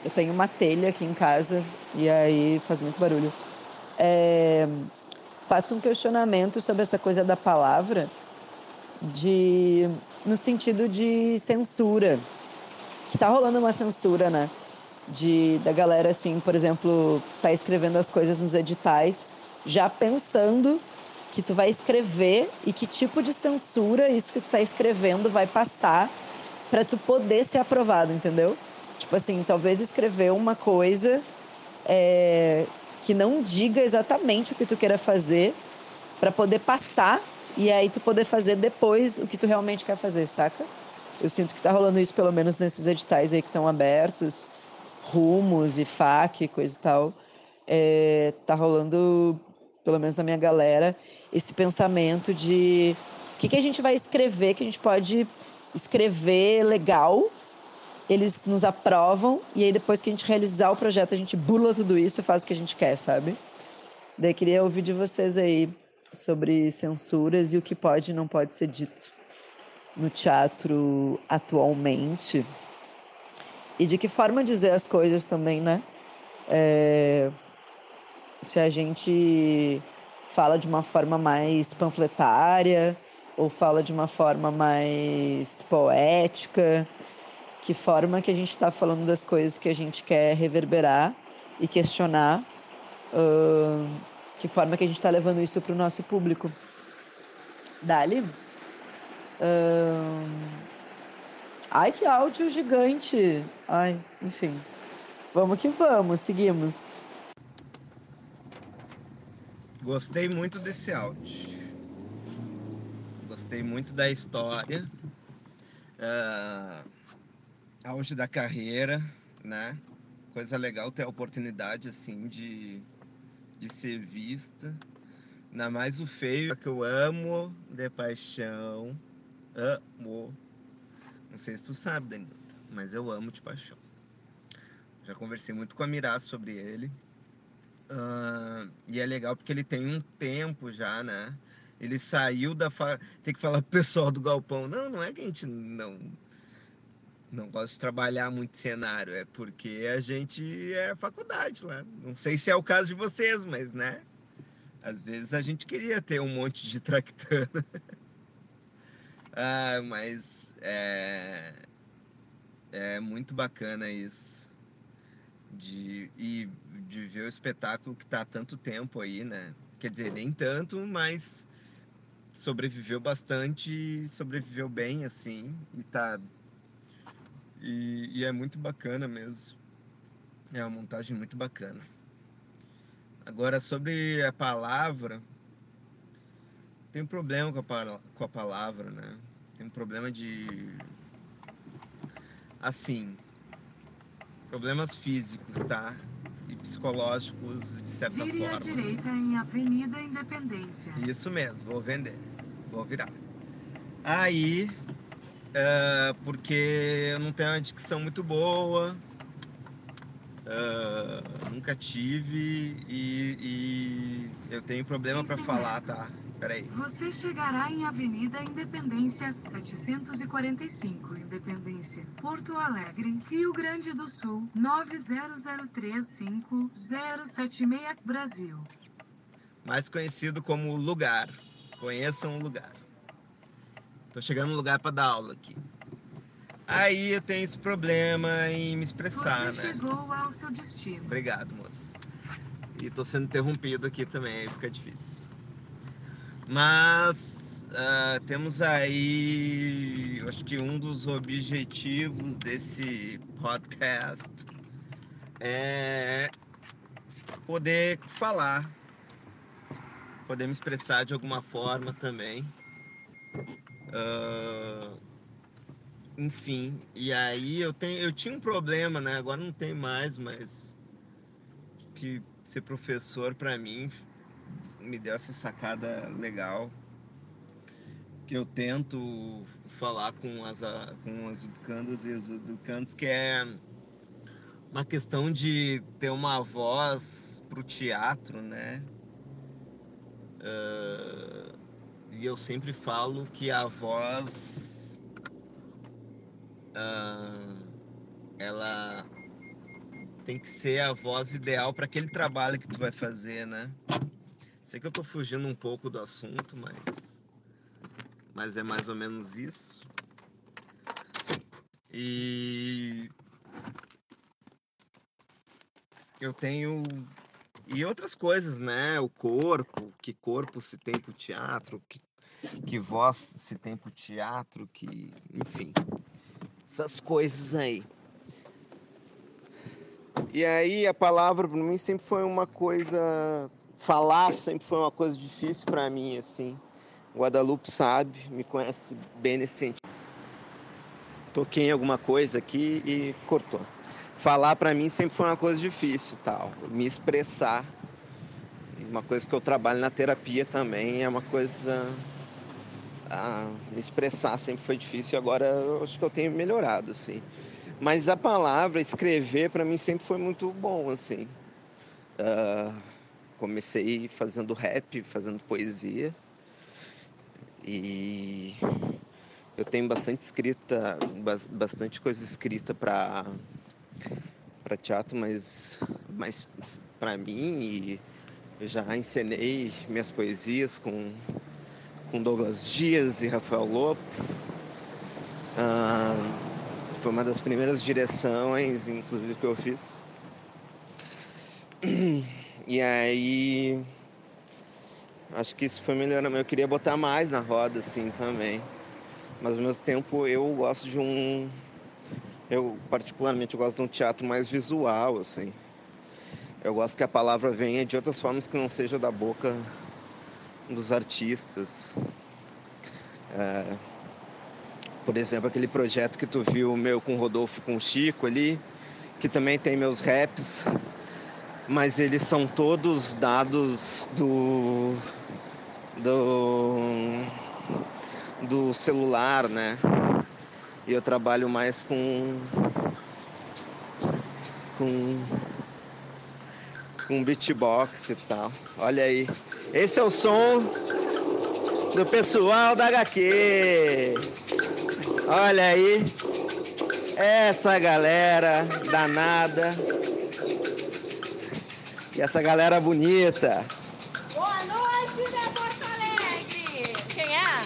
Eu tenho uma telha aqui em casa e aí faz muito barulho. É, faço um questionamento sobre essa coisa da palavra, de no sentido de censura. Que tá rolando uma censura, né? De, da galera, assim, por exemplo, tá escrevendo as coisas nos editais, já pensando que tu vai escrever e que tipo de censura isso que tu tá escrevendo vai passar para tu poder ser aprovado, entendeu? Tipo assim, talvez escrever uma coisa é, que não diga exatamente o que tu queira fazer para poder passar e aí tu poder fazer depois o que tu realmente quer fazer, saca? Eu sinto que tá rolando isso pelo menos nesses editais aí que estão abertos, rumos e FAQ, coisa e tal. É, tá rolando, pelo menos na minha galera, esse pensamento de o que, que a gente vai escrever, que a gente pode escrever legal, eles nos aprovam, e aí depois que a gente realizar o projeto, a gente bula tudo isso e faz o que a gente quer, sabe? Daí queria ouvir de vocês aí sobre censuras e o que pode e não pode ser dito no teatro atualmente. E de que forma dizer as coisas também, né? É, se a gente fala de uma forma mais panfletária ou fala de uma forma mais poética, que forma que a gente está falando das coisas que a gente quer reverberar e questionar. Uh, que forma que a gente está levando isso para o nosso público. Dali. Ai, que áudio gigante. Ai, enfim. Vamos que vamos, seguimos. Gostei muito desse áudio. Gostei muito da história. Uh, auge da carreira, né? Coisa legal ter a oportunidade, assim, de de ser vista. Ainda mais o feio que eu amo de paixão. Amo. Não sei se tu sabe, Danita, mas eu amo de paixão. Já conversei muito com a Mirá sobre ele. Uh, e é legal porque ele tem um tempo já, né? Ele saiu da. Fa... Tem que falar pro pessoal do galpão. Não, não é que a gente não não gosto de trabalhar muito cenário, é porque a gente é faculdade lá. Não sei se é o caso de vocês, mas né? Às vezes a gente queria ter um monte de tractana. ah, mas é, é muito bacana isso. De, e de ver o espetáculo que está há tanto tempo aí, né? Quer dizer, nem tanto, mas sobreviveu bastante, sobreviveu bem, assim, e tá. E, e é muito bacana mesmo. É uma montagem muito bacana. Agora, sobre a palavra, tem um problema com a, com a palavra, né? Tem um problema de. Assim. Problemas físicos, tá? E psicológicos, de certa Vire forma. à direita em Avenida Independência. Isso mesmo, vou vender. Vou virar. Aí, é, porque eu não tenho uma dicção muito boa, é, nunca tive e, e eu tenho problema para falar, tá? Peraí. Você chegará em Avenida Independência 745, Independência, Porto Alegre, Rio Grande do Sul, 90035-076, Brasil. Mais conhecido como lugar. Conheçam o lugar. Tô chegando no lugar para dar aula aqui. Aí eu tenho esse problema em me expressar, Você né? chegou ao seu destino. Obrigado, moça. E tô sendo interrompido aqui também, aí fica difícil. Mas ah, temos aí, acho que um dos objetivos desse podcast é poder falar, poder me expressar de alguma forma também. Ah, enfim, e aí eu tenho, eu tinha um problema, né? Agora não tem mais, mas que ser professor para mim me deu essa sacada legal que eu tento falar com as a- com as educandas e os educantes que é uma questão de ter uma voz pro teatro, né? Ah, e eu sempre falo que a voz ah, ela tem que ser a voz ideal para aquele trabalho que tu vai fazer, né? Sei que eu tô fugindo um pouco do assunto, mas mas é mais ou menos isso. E eu tenho e outras coisas, né? O corpo, que corpo se tem pro teatro, que, que voz se tem pro teatro, que, enfim, essas coisas aí. E aí a palavra para mim sempre foi uma coisa falar sempre foi uma coisa difícil para mim assim. Guadalupe sabe, me conhece bem nesse sentido. Toquei em alguma coisa aqui e cortou. Falar para mim sempre foi uma coisa difícil, tal. Me expressar, uma coisa que eu trabalho na terapia também é uma coisa ah, me expressar sempre foi difícil. Agora acho que eu tenho melhorado, assim. Mas a palavra, escrever, para mim sempre foi muito bom, assim. Ah, comecei fazendo rap, fazendo poesia. E eu tenho bastante escrita, bas- bastante coisa escrita para para teatro, mas mas para mim e eu já encenei minhas poesias com com Douglas Dias e Rafael Lopo. Ah, foi uma das primeiras direções, inclusive, que eu fiz. E aí. Acho que isso foi melhorando. Eu queria botar mais na roda, assim, também. Mas ao mesmo tempo eu gosto de um. Eu, particularmente, eu gosto de um teatro mais visual, assim. Eu gosto que a palavra venha de outras formas que não seja da boca dos artistas. É, por exemplo, aquele projeto que tu viu meu com o Rodolfo com o Chico ali, que também tem meus raps, mas eles são todos dados do do do celular, né? E eu trabalho mais com com com beatbox e tal. Olha aí. Esse é o som do pessoal da HQ. Olha aí. Essa galera danada. E essa galera bonita. Boa noite, né, Porto Alegre! Quem é?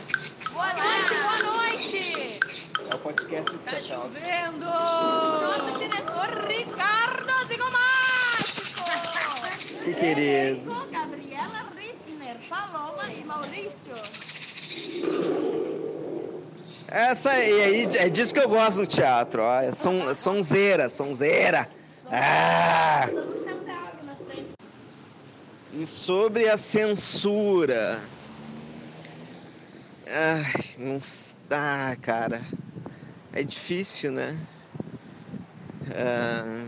Boa noite, boa noite! É o podcast do Tá Sachal. chovendo! Nosso diretor Ricardo! Que querido. Gabriela Rittner, Paloma e Maurício. Essa aí, é disso que eu gosto no teatro, ó. É som, é sonzeira, sonzeira. Ah! E sobre a censura. Ai, não dá, cara. É difícil, né? Ah,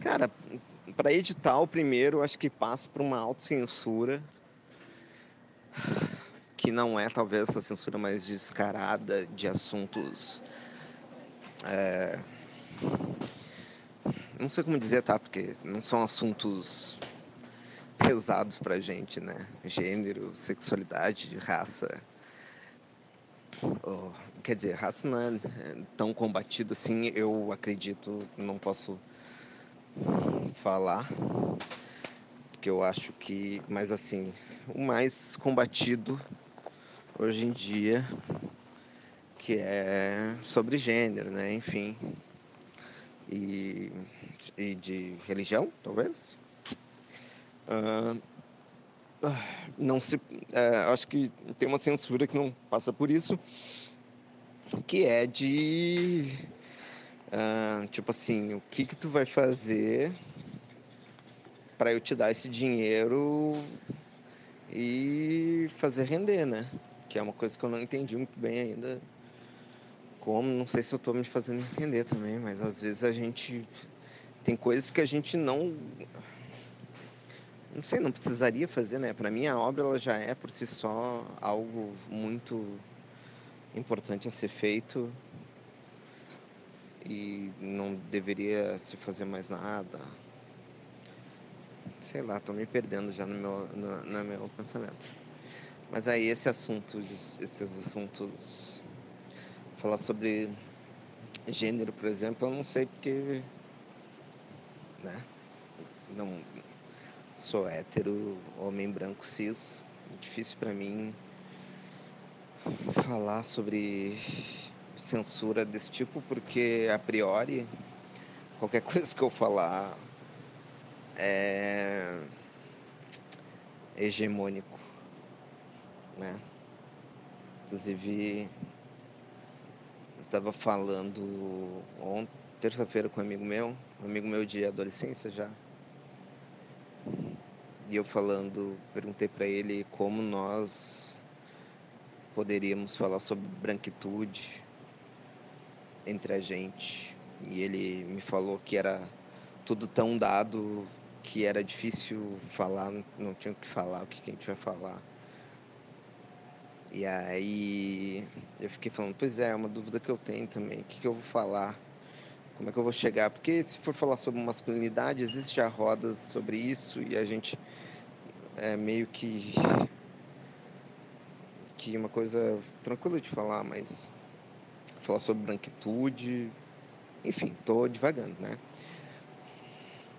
cara, para edital primeiro, acho que passa por uma autocensura que não é talvez a censura mais descarada de assuntos é, não sei como dizer, tá? Porque não são assuntos pesados pra gente, né? Gênero, sexualidade, raça. Oh, quer dizer, raça não é tão combatido assim, eu acredito, não posso falar, porque eu acho que, mas assim, o mais combatido hoje em dia, que é sobre gênero, né? Enfim. E, e de religião, talvez. Uh, não se. Uh, acho que tem uma censura que não passa por isso, que é de. Uh, tipo assim, o que que tu vai fazer para eu te dar esse dinheiro e fazer render, né? Que é uma coisa que eu não entendi muito bem ainda. Como, não sei se eu estou me fazendo entender também, mas às vezes a gente tem coisas que a gente não não sei, não precisaria fazer, né? Para mim a obra ela já é por si só algo muito importante a ser feito e não deveria se fazer mais nada. Sei lá, tô me perdendo já no meu, no, no meu pensamento. Mas aí esse assunto, esses assuntos, falar sobre gênero, por exemplo, eu não sei porque, né? Não sou hétero, homem branco cis, difícil para mim falar sobre censura desse tipo porque a priori qualquer coisa que eu falar é hegemônico né? Inclusive, eu estava falando ontem, terça-feira com um amigo meu, um amigo meu de adolescência já. E eu falando, perguntei para ele como nós poderíamos falar sobre branquitude entre a gente. E ele me falou que era tudo tão dado que era difícil falar, não tinha o que falar, o que a gente vai falar. E aí eu fiquei falando, pois é, é uma dúvida que eu tenho também. O que, que eu vou falar? Como é que eu vou chegar? Porque se for falar sobre masculinidade, existe já rodas sobre isso e a gente é meio que que uma coisa tranquila de falar, mas falar sobre branquitude, enfim, tô devagando, né?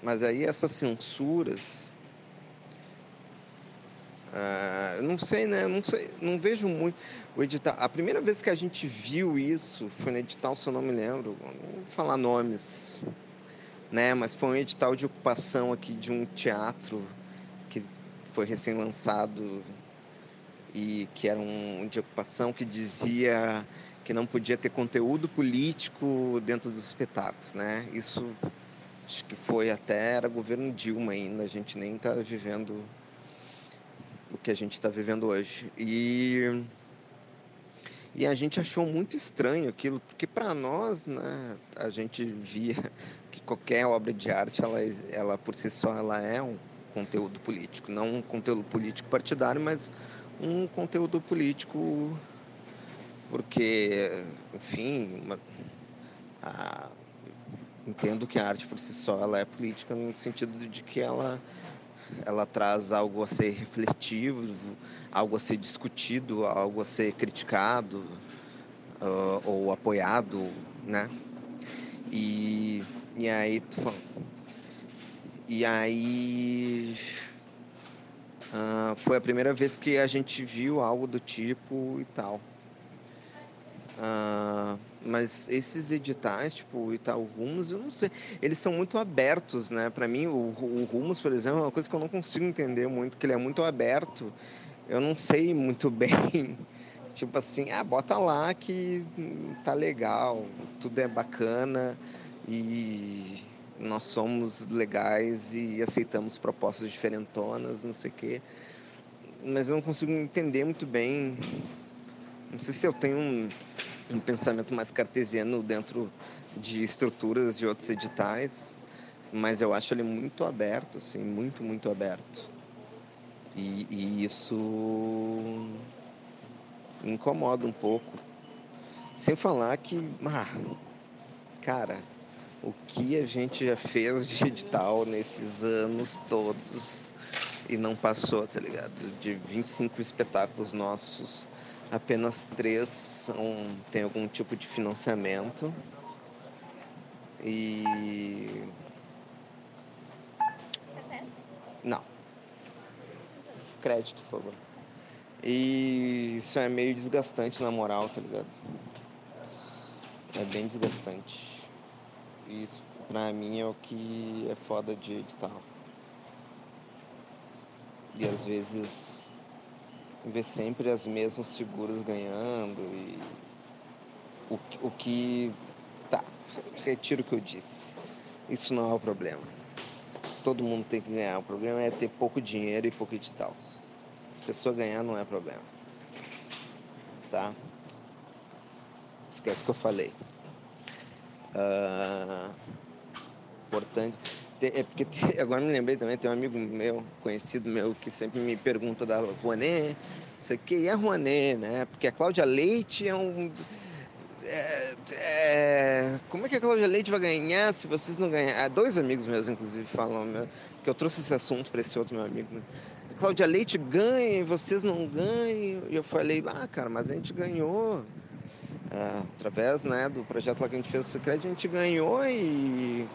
Mas aí essas censuras ah, não sei, né? Não sei, não vejo muito o edital. A primeira vez que a gente viu isso foi no edital, se eu não me lembro, não vou falar nomes, né? Mas foi um edital de ocupação aqui de um teatro que foi recém-lançado e que era um de ocupação que dizia que não podia ter conteúdo político dentro dos espetáculos, né? Isso acho que foi até era governo Dilma ainda, a gente nem está vivendo o que a gente está vivendo hoje. E, e a gente achou muito estranho aquilo, porque para nós, né, a gente via que qualquer obra de arte, ela, ela por si só, ela é um conteúdo político, não um conteúdo político partidário, mas um conteúdo político porque, enfim, uma, a, entendo que a arte por si só ela é política no sentido de que ela ela traz algo a ser refletido, algo a ser discutido, algo a ser criticado uh, ou apoiado, né? E, e aí e aí uh, foi a primeira vez que a gente viu algo do tipo e tal. Uh, mas esses editais, tipo o Itaú Rumos, eu não sei. Eles são muito abertos, né? Para mim, o, o Rumos, por exemplo, é uma coisa que eu não consigo entender muito, que ele é muito aberto eu não sei muito bem. tipo assim, ah, bota lá que tá legal, tudo é bacana e nós somos legais e aceitamos propostas diferentonas, não sei o quê. Mas eu não consigo entender muito bem. Não sei se eu tenho um, um pensamento mais cartesiano dentro de estruturas de outros editais, mas eu acho ele muito aberto, assim, muito, muito aberto. E, e isso incomoda um pouco. Sem falar que, ah, cara, o que a gente já fez de edital nesses anos todos e não passou, tá ligado? De 25 espetáculos nossos, apenas três são, tem algum tipo de financiamento. E. Não. Crédito, por favor. E isso é meio desgastante na moral, tá ligado? É bem desgastante. Isso pra mim é o que é foda de edital. E às vezes ver sempre as mesmas figuras ganhando e o, o que. Tá, retiro o que eu disse. Isso não é o problema. Todo mundo tem que ganhar. O problema é ter pouco dinheiro e pouco edital. Se a pessoa ganhar, não é problema. Tá? Esquece que eu falei. Uh, importante. É porque agora me lembrei também, tem um amigo meu, conhecido meu, que sempre me pergunta da Rouanet, isso aqui, e a Rouanet, né? Porque a Cláudia Leite é um. É, é, como é que a Cláudia Leite vai ganhar se vocês não ganharem? Ah, dois amigos meus, inclusive, falam, meu, que eu trouxe esse assunto para esse outro meu amigo. Né? A Cláudia Leite ganha e vocês não ganham. E eu falei, ah, cara, mas a gente ganhou é, através né, do projeto lá que a gente fez o Secret, a gente ganhou e.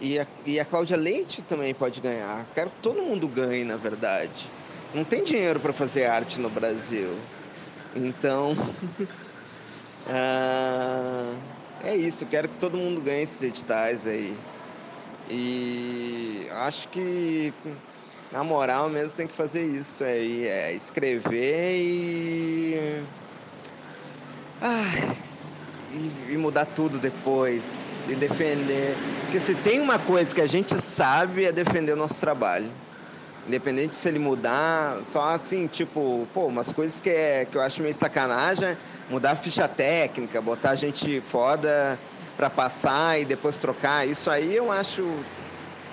E a, e a Cláudia Leite também pode ganhar. Quero que todo mundo ganhe, na verdade. Não tem dinheiro para fazer arte no Brasil. Então. uh, é isso, quero que todo mundo ganhe esses editais aí. E acho que na moral mesmo tem que fazer isso aí, é escrever e Ai, e, e mudar tudo depois. E defender. Porque se tem uma coisa que a gente sabe é defender o nosso trabalho. Independente se ele mudar, só assim, tipo, pô, umas coisas que, é, que eu acho meio sacanagem, mudar a ficha técnica, botar gente foda para passar e depois trocar, isso aí eu acho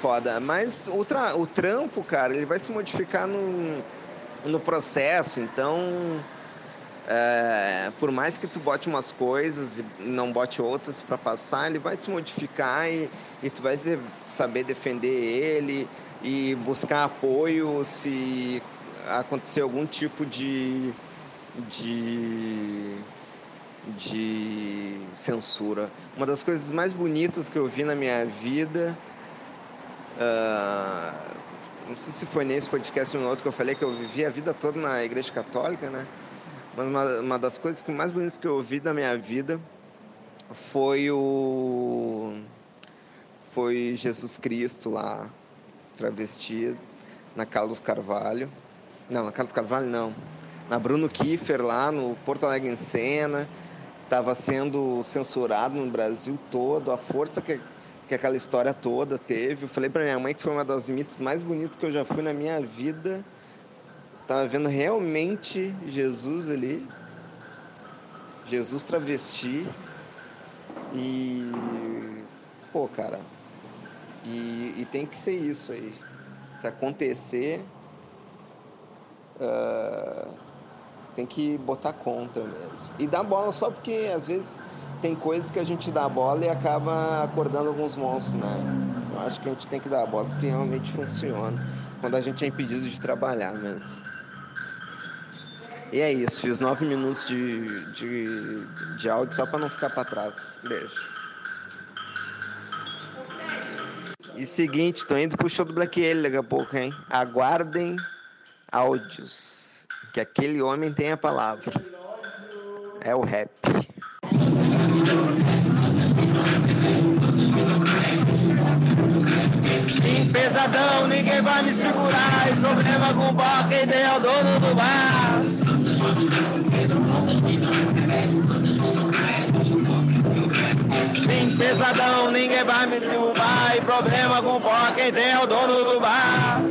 foda. Mas o, tra o trampo, cara, ele vai se modificar no, no processo, então é, por mais que tu bote umas coisas e não bote outras para passar, ele vai se modificar e, e tu vai saber defender ele e buscar apoio se acontecer algum tipo de, de, de censura. Uma das coisas mais bonitas que eu vi na minha vida. Uh, não sei se foi nesse podcast ou no outro que eu falei que eu vivi a vida toda na igreja católica, né? Mas uma, uma das coisas que mais bonitas que eu ouvi da minha vida foi o foi Jesus Cristo lá travesti na Carlos Carvalho. Não, na Carlos Carvalho não. Na Bruno Kiefer lá no Porto Alegre em Cena. Estava sendo censurado no Brasil todo. A força que, que aquela história toda teve. Eu falei para minha mãe que foi uma das missas mais bonitas que eu já fui na minha vida Tava vendo realmente Jesus ali. Jesus travesti. E. Pô, cara. E, e tem que ser isso aí. Se acontecer. Uh, tem que botar contra mesmo. E dar bola só porque às vezes tem coisas que a gente dá bola e acaba acordando alguns monstros, né? Eu acho que a gente tem que dar bola porque realmente funciona. Quando a gente é impedido de trabalhar mesmo. E é isso, fiz nove minutos de, de, de áudio só para não ficar para trás. Beijo. E seguinte, tô indo pro show do Black Alien daqui a pouco, hein? Aguardem áudios. Que aquele homem tem a palavra. É o rap. pesadão, ninguém vai me segurar. E problema com o quem tem é o dono do bar. Vim pesadão, ninguém vai me derrubar. E problema com bar, quem tem é o dono do bar.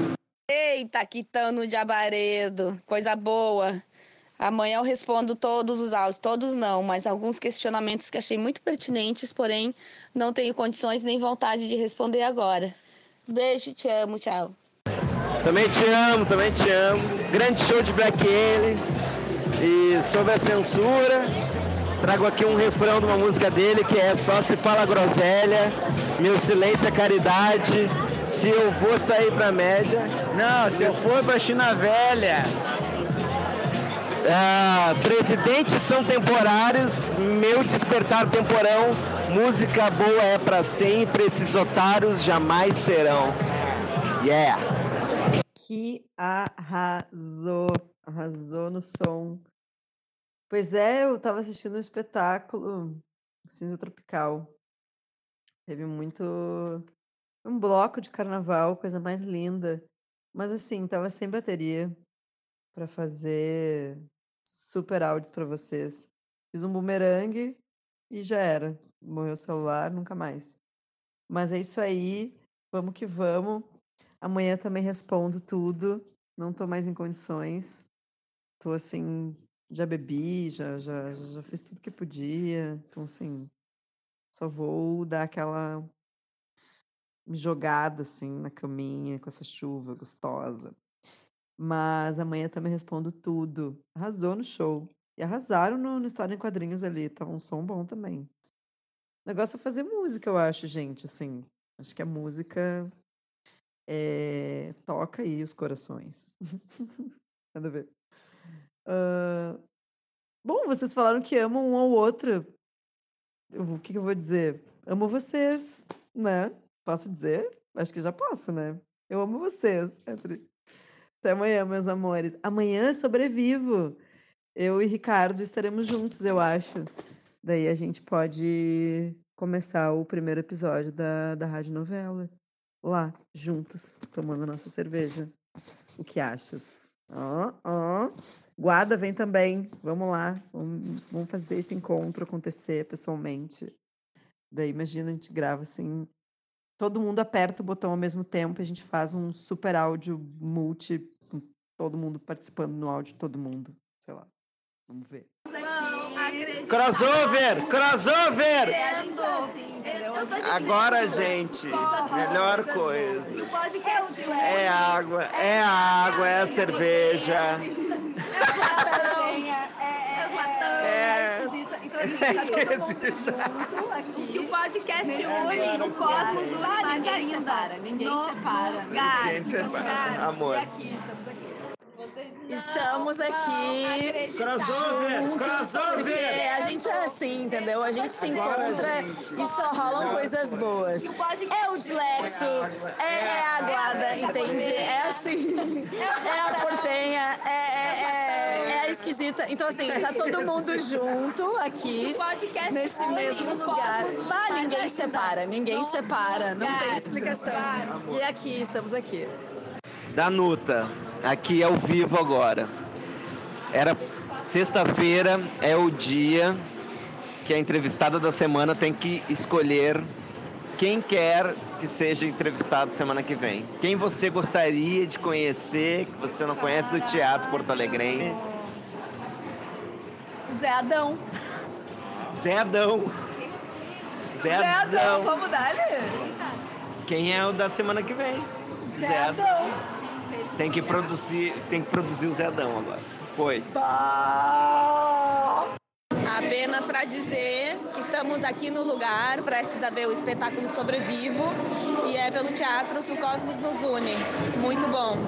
Eita, quitando de abaredo, coisa boa. Amanhã eu respondo todos os áudios, todos não, mas alguns questionamentos que achei muito pertinentes, porém não tenho condições nem vontade de responder agora. Beijo, te amo, tchau. Também te amo, também te amo. Grande show de Black Alien. E sobre a censura, trago aqui um refrão de uma música dele que é Só se fala groselha, meu silêncio é caridade. Se eu vou sair pra média. Não, se eu for pra China Velha. Ah, presidentes são temporários, meu despertar temporão. Música boa é pra sempre, esses otários jamais serão. Yeah! Que arrasou, arrasou no som. Pois é, eu tava assistindo um espetáculo Cinza Tropical. Teve muito. Um bloco de carnaval, coisa mais linda. Mas assim, tava sem bateria para fazer super áudios para vocês. Fiz um bumerangue e já era. Morreu o celular, nunca mais. Mas é isso aí. Vamos que vamos. Amanhã também respondo tudo. Não tô mais em condições. Tô assim, já bebi, já, já, já fiz tudo que podia. Então, assim, só vou dar aquela jogada assim na caminha com essa chuva gostosa. Mas amanhã também respondo tudo. Arrasou no show. E arrasaram no, no História em Quadrinhos ali. Tava um som bom também. O negócio é fazer música, eu acho, gente. Assim, acho que a música é, toca aí os corações. Manda ver. Uh, bom, vocês falaram que amam um ao outro. O que, que eu vou dizer? Amo vocês, né? Posso dizer? Acho que já posso, né? Eu amo vocês. Até amanhã, meus amores. Amanhã sobrevivo. Eu e Ricardo estaremos juntos, eu acho. Daí a gente pode começar o primeiro episódio da, da rádio novela. Lá, juntos, tomando nossa cerveja. O que achas? Ó, ó. Guada vem também. Vamos lá. Vamos, vamos fazer esse encontro acontecer pessoalmente. Daí, imagina, a gente grava assim. Todo mundo aperta o botão ao mesmo tempo. A gente faz um super áudio multi, com todo mundo participando no áudio, todo mundo. Sei lá. Vamos ver. Crossover! Crossover! Agora, gente, melhor coisa. É água, é água, é a cerveja. É. Então, esquisita. Que o podcast une no cosmos do mais Ninguém separa, ninguém separa. Amor. E aqui, estamos aqui. Vocês não Estamos aqui. Crossover! Crossover! a gente é assim, entendeu? A gente se encontra e só rolam coisas boas. É o dislexo, é, é a guarda, entende? É assim, é a portenha, é, é, é- é a esquisita. Então, assim, tá todo mundo junto aqui, podcast nesse mesmo lugar. Bah, ninguém separa, ninguém separa, não tem explicação. E aqui, estamos aqui. Danuta, aqui ao vivo agora. Era sexta-feira, é o dia que a entrevistada da semana tem que escolher quem quer que seja entrevistado semana que vem. Quem você gostaria de conhecer, que você não conhece do Teatro Porto Alegrense? Zé Adão. Zé Adão. Zé Zé Adão, Adão. vamos dar Quem é o da semana que vem? Zé Adão. Tem que produzir, tem que produzir o Zé Adão agora. Foi. Apenas para dizer que estamos aqui no lugar, prestes a ver o espetáculo Sobrevivo, e é pelo teatro que o Cosmos nos une. Muito bom.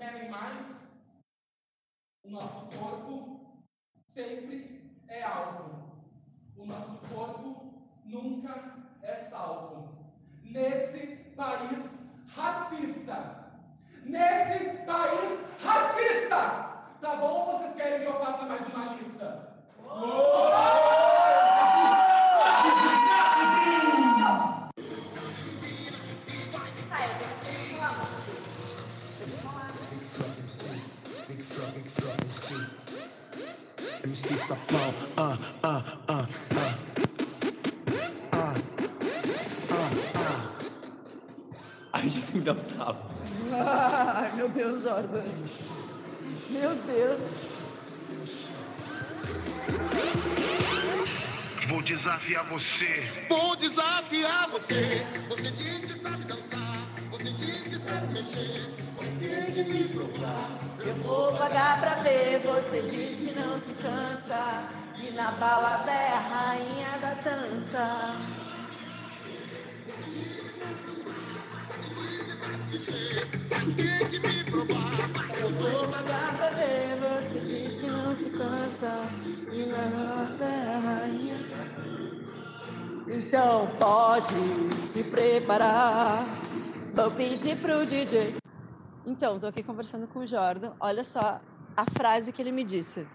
Querem mais? O nosso corpo sempre é alvo. O nosso corpo nunca é salvo. Nesse país racista. Nesse país racista! Tá bom ou vocês querem que eu faça mais uma lista? MC Sapão, ah, ah, ah, ah. Ah, ah, ah. A gente ainda tava. Ai, meu Deus, Jordan. Meu Deus. Vou desafiar você. Vou desafiar você. Você diz que sabe dançar. Você diz que sabe mexer. Mas tem que me provar. Eu vou pagar pra ver, você diz que não se cansa. E na balada é rainha da dança. Tem que me provar. Eu vou pagar pra ver, você diz que não se cansa. E na balada é a rainha. Então pode se preparar. Vou pedir pro DJ. Então, tô aqui conversando com o Jordan. Olha só a frase que ele me disse.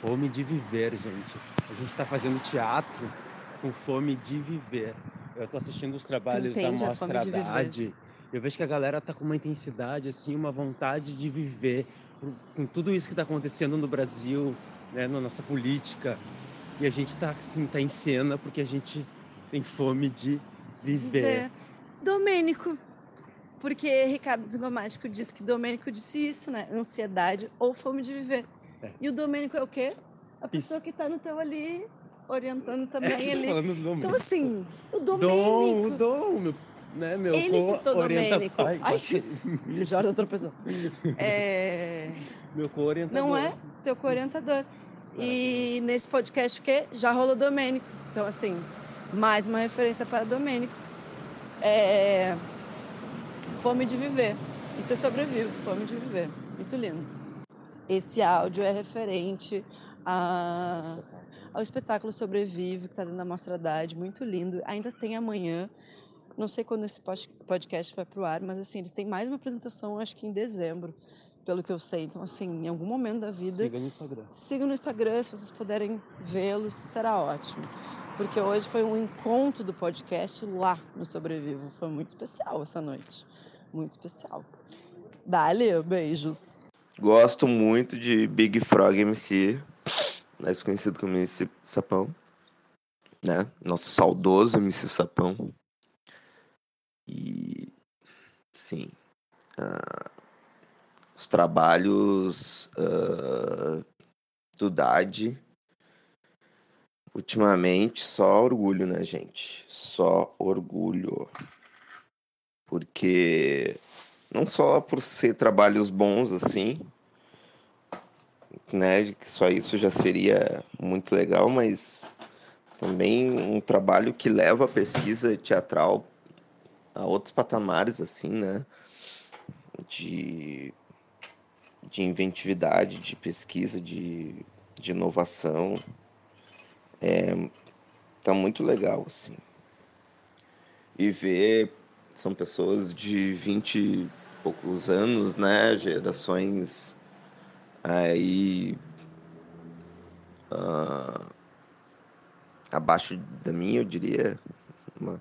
Fome de viver, gente. A gente está fazendo teatro com fome de viver. Eu tô assistindo os trabalhos da Mostra? Haddad. Eu vejo que a galera tá com uma intensidade, assim, uma vontade de viver com tudo isso que tá acontecendo no Brasil, né, na nossa política. E a gente tá, assim, tá em cena porque a gente tem fome de viver. Viver. Domênico. Porque Ricardo Zingomático disse que Domênico disse isso, né? Ansiedade ou fome de viver. É. E o Domênico é o quê? A Isso. pessoa que tá no teu ali, orientando também É, Domênico. Então, assim, o Dom, Domênico. o Dom, meu, né, meu Ele citou Domênico. Ai, Ai, passei. E o Jordan tropeçou. É... meu co-orientador. Não é? Teu co-orientador. E nesse podcast o quê? Já rolou Domênico. Então, assim, mais uma referência para Domênico. É... Fome de viver. Isso é sobrevivo, fome de viver. Muito lindos. Esse áudio é referente a- ao espetáculo Sobrevive, que está dentro da Mostra Haddad, muito lindo. Ainda tem amanhã. Não sei quando esse pod- podcast vai para o ar, mas assim, eles têm mais uma apresentação, acho que em dezembro, pelo que eu sei. Então, assim, em algum momento da vida, Siga no Instagram. sigam no Instagram, se vocês puderem vê-los, será ótimo. Porque hoje foi um encontro do podcast lá no Sobrevivo. Foi muito especial essa noite. Muito especial. Dali, beijos. Gosto muito de Big Frog MC, mais conhecido como MC Sapão, né? Nosso saudoso MC Sapão. E, sim, ah, os trabalhos ah, do Dade, ultimamente, só orgulho, né, gente? Só orgulho. Porque não só por ser trabalhos bons assim, né, que só isso já seria muito legal, mas também um trabalho que leva a pesquisa teatral a outros patamares assim, né, de de inventividade, de pesquisa, de, de inovação. É, tá muito legal, assim. E ver, são pessoas de 20 e poucos anos, né? Gerações aí ah, abaixo da minha, eu diria. Uma,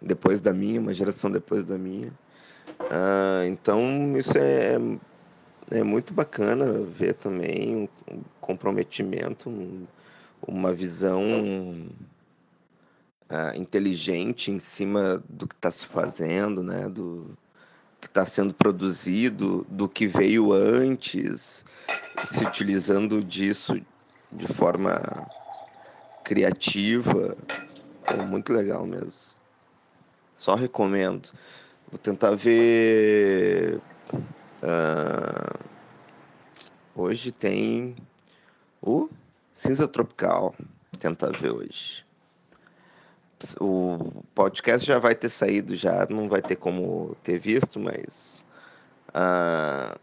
depois da minha, uma geração depois da minha. Ah, então, isso é, é muito bacana ver também um, um comprometimento, um- uma visão ah, inteligente em cima do que está se fazendo, né? Do que está sendo produzido, do que veio antes, se utilizando disso de forma criativa. É muito legal mesmo. Só recomendo. Vou tentar ver. ah, hoje tem o Cinza Tropical. Tentar ver hoje. o podcast já vai ter saído, já não vai ter como ter visto, mas uh,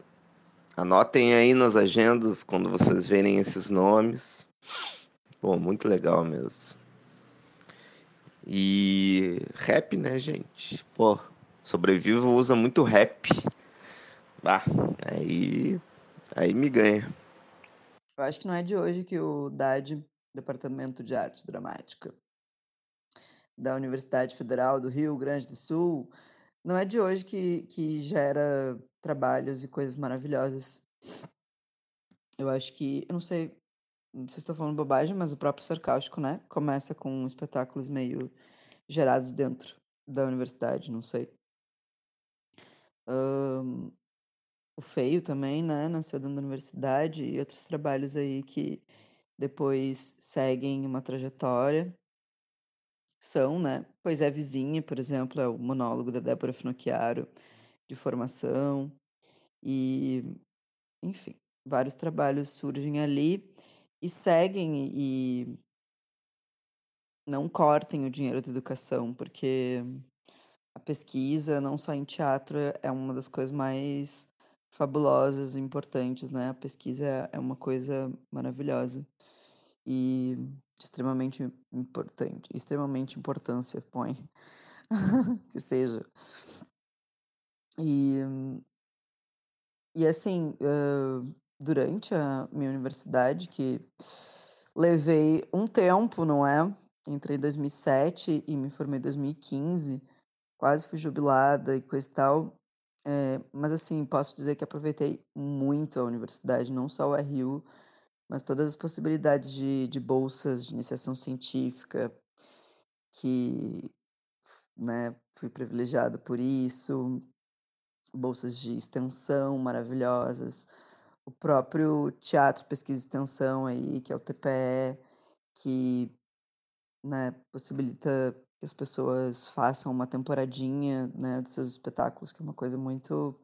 anotem aí nas agendas quando vocês verem esses nomes. Pô, muito legal mesmo. E rap, né, gente? Pô, Sobrevivo usa muito rap. Ah, aí, aí me ganha. Eu acho que não é de hoje que o DAD, Departamento de Arte Dramática, da Universidade Federal do Rio Grande do Sul, não é de hoje que, que gera trabalhos e coisas maravilhosas. Eu acho que, eu não sei, não sei se estou falando bobagem, mas o próprio Sarcástico, né? Começa com espetáculos meio gerados dentro da universidade, não sei. Um, o Feio também, né? Nasceu dentro da universidade e outros trabalhos aí que depois seguem uma trajetória. São, né? Pois é, Vizinha, por exemplo, é o monólogo da Débora Finocchiaro, de formação. E, enfim, vários trabalhos surgem ali e seguem e não cortem o dinheiro da educação, porque a pesquisa, não só em teatro, é uma das coisas mais fabulosas e importantes, né? A pesquisa é, é uma coisa maravilhosa e extremamente importante, extremamente importância põe que seja. E, e assim, durante a minha universidade, que levei um tempo, não é? Entrei em 2007 e me formei em 2015 quase fui jubilada e coisa e tal. É, mas assim, posso dizer que aproveitei muito a universidade, não só o RU, mas todas as possibilidades de, de bolsas de iniciação científica, que né, fui privilegiada por isso, bolsas de extensão maravilhosas, o próprio Teatro Pesquisa e Extensão aí, que é o TPE, que né, possibilita que as pessoas façam uma temporadinha, né, dos seus espetáculos, que é uma coisa muito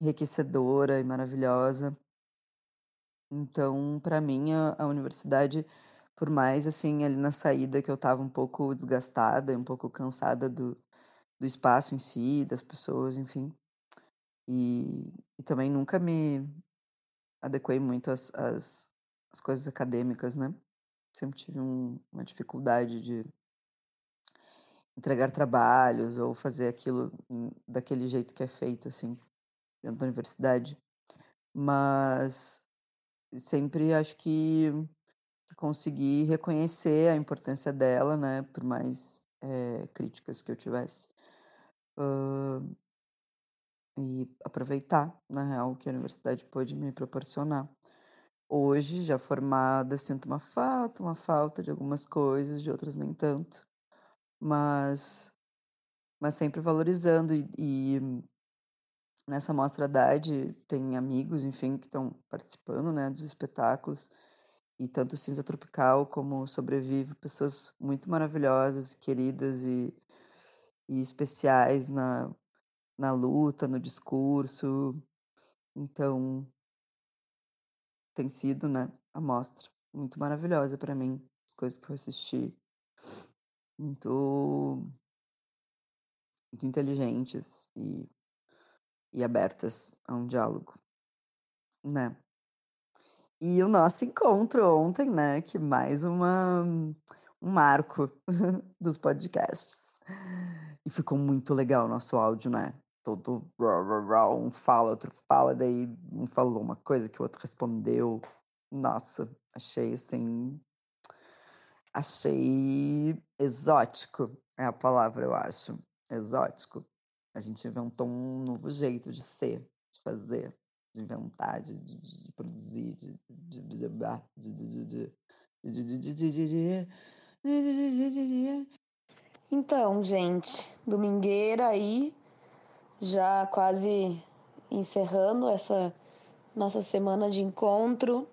enriquecedora e maravilhosa. Então, para mim, a, a, universidade, por mais assim, ali na saída que eu estava um pouco desgastada, um pouco cansada do, do espaço em si, das pessoas, enfim. E, e também nunca me adequei muito às, às, às coisas acadêmicas, né? Sempre tive um, uma dificuldade de entregar trabalhos ou fazer aquilo daquele jeito que é feito, assim, dentro da universidade. Mas sempre acho que, que consegui reconhecer a importância dela, né, por mais é, críticas que eu tivesse. Uh, e aproveitar, na real, o que a universidade pôde me proporcionar. Hoje, já formada, sinto uma falta, uma falta de algumas coisas, de outras nem tanto mas mas sempre valorizando e, e nessa mostra DAD tem amigos, enfim, que estão participando, né, dos espetáculos e tanto Cinza Tropical como Sobrevive, pessoas muito maravilhosas, queridas e, e especiais na, na luta, no discurso. Então, tem sido, né, a mostra muito maravilhosa para mim, as coisas que eu assisti muito, muito inteligentes e, e abertas a um diálogo, né? E o nosso encontro ontem, né? Que mais uma, um marco dos podcasts. E ficou muito legal o nosso áudio, né? Todo um fala, outro fala, daí um falou uma coisa que o outro respondeu. Nossa, achei assim Achei exótico, é a palavra, eu acho. Exótico. A gente inventou um novo jeito de ser, de fazer, de inventar, de, de, de produzir, de, de, de, de, Então, gente, domingueira aí, já quase encerrando essa nossa semana de encontro.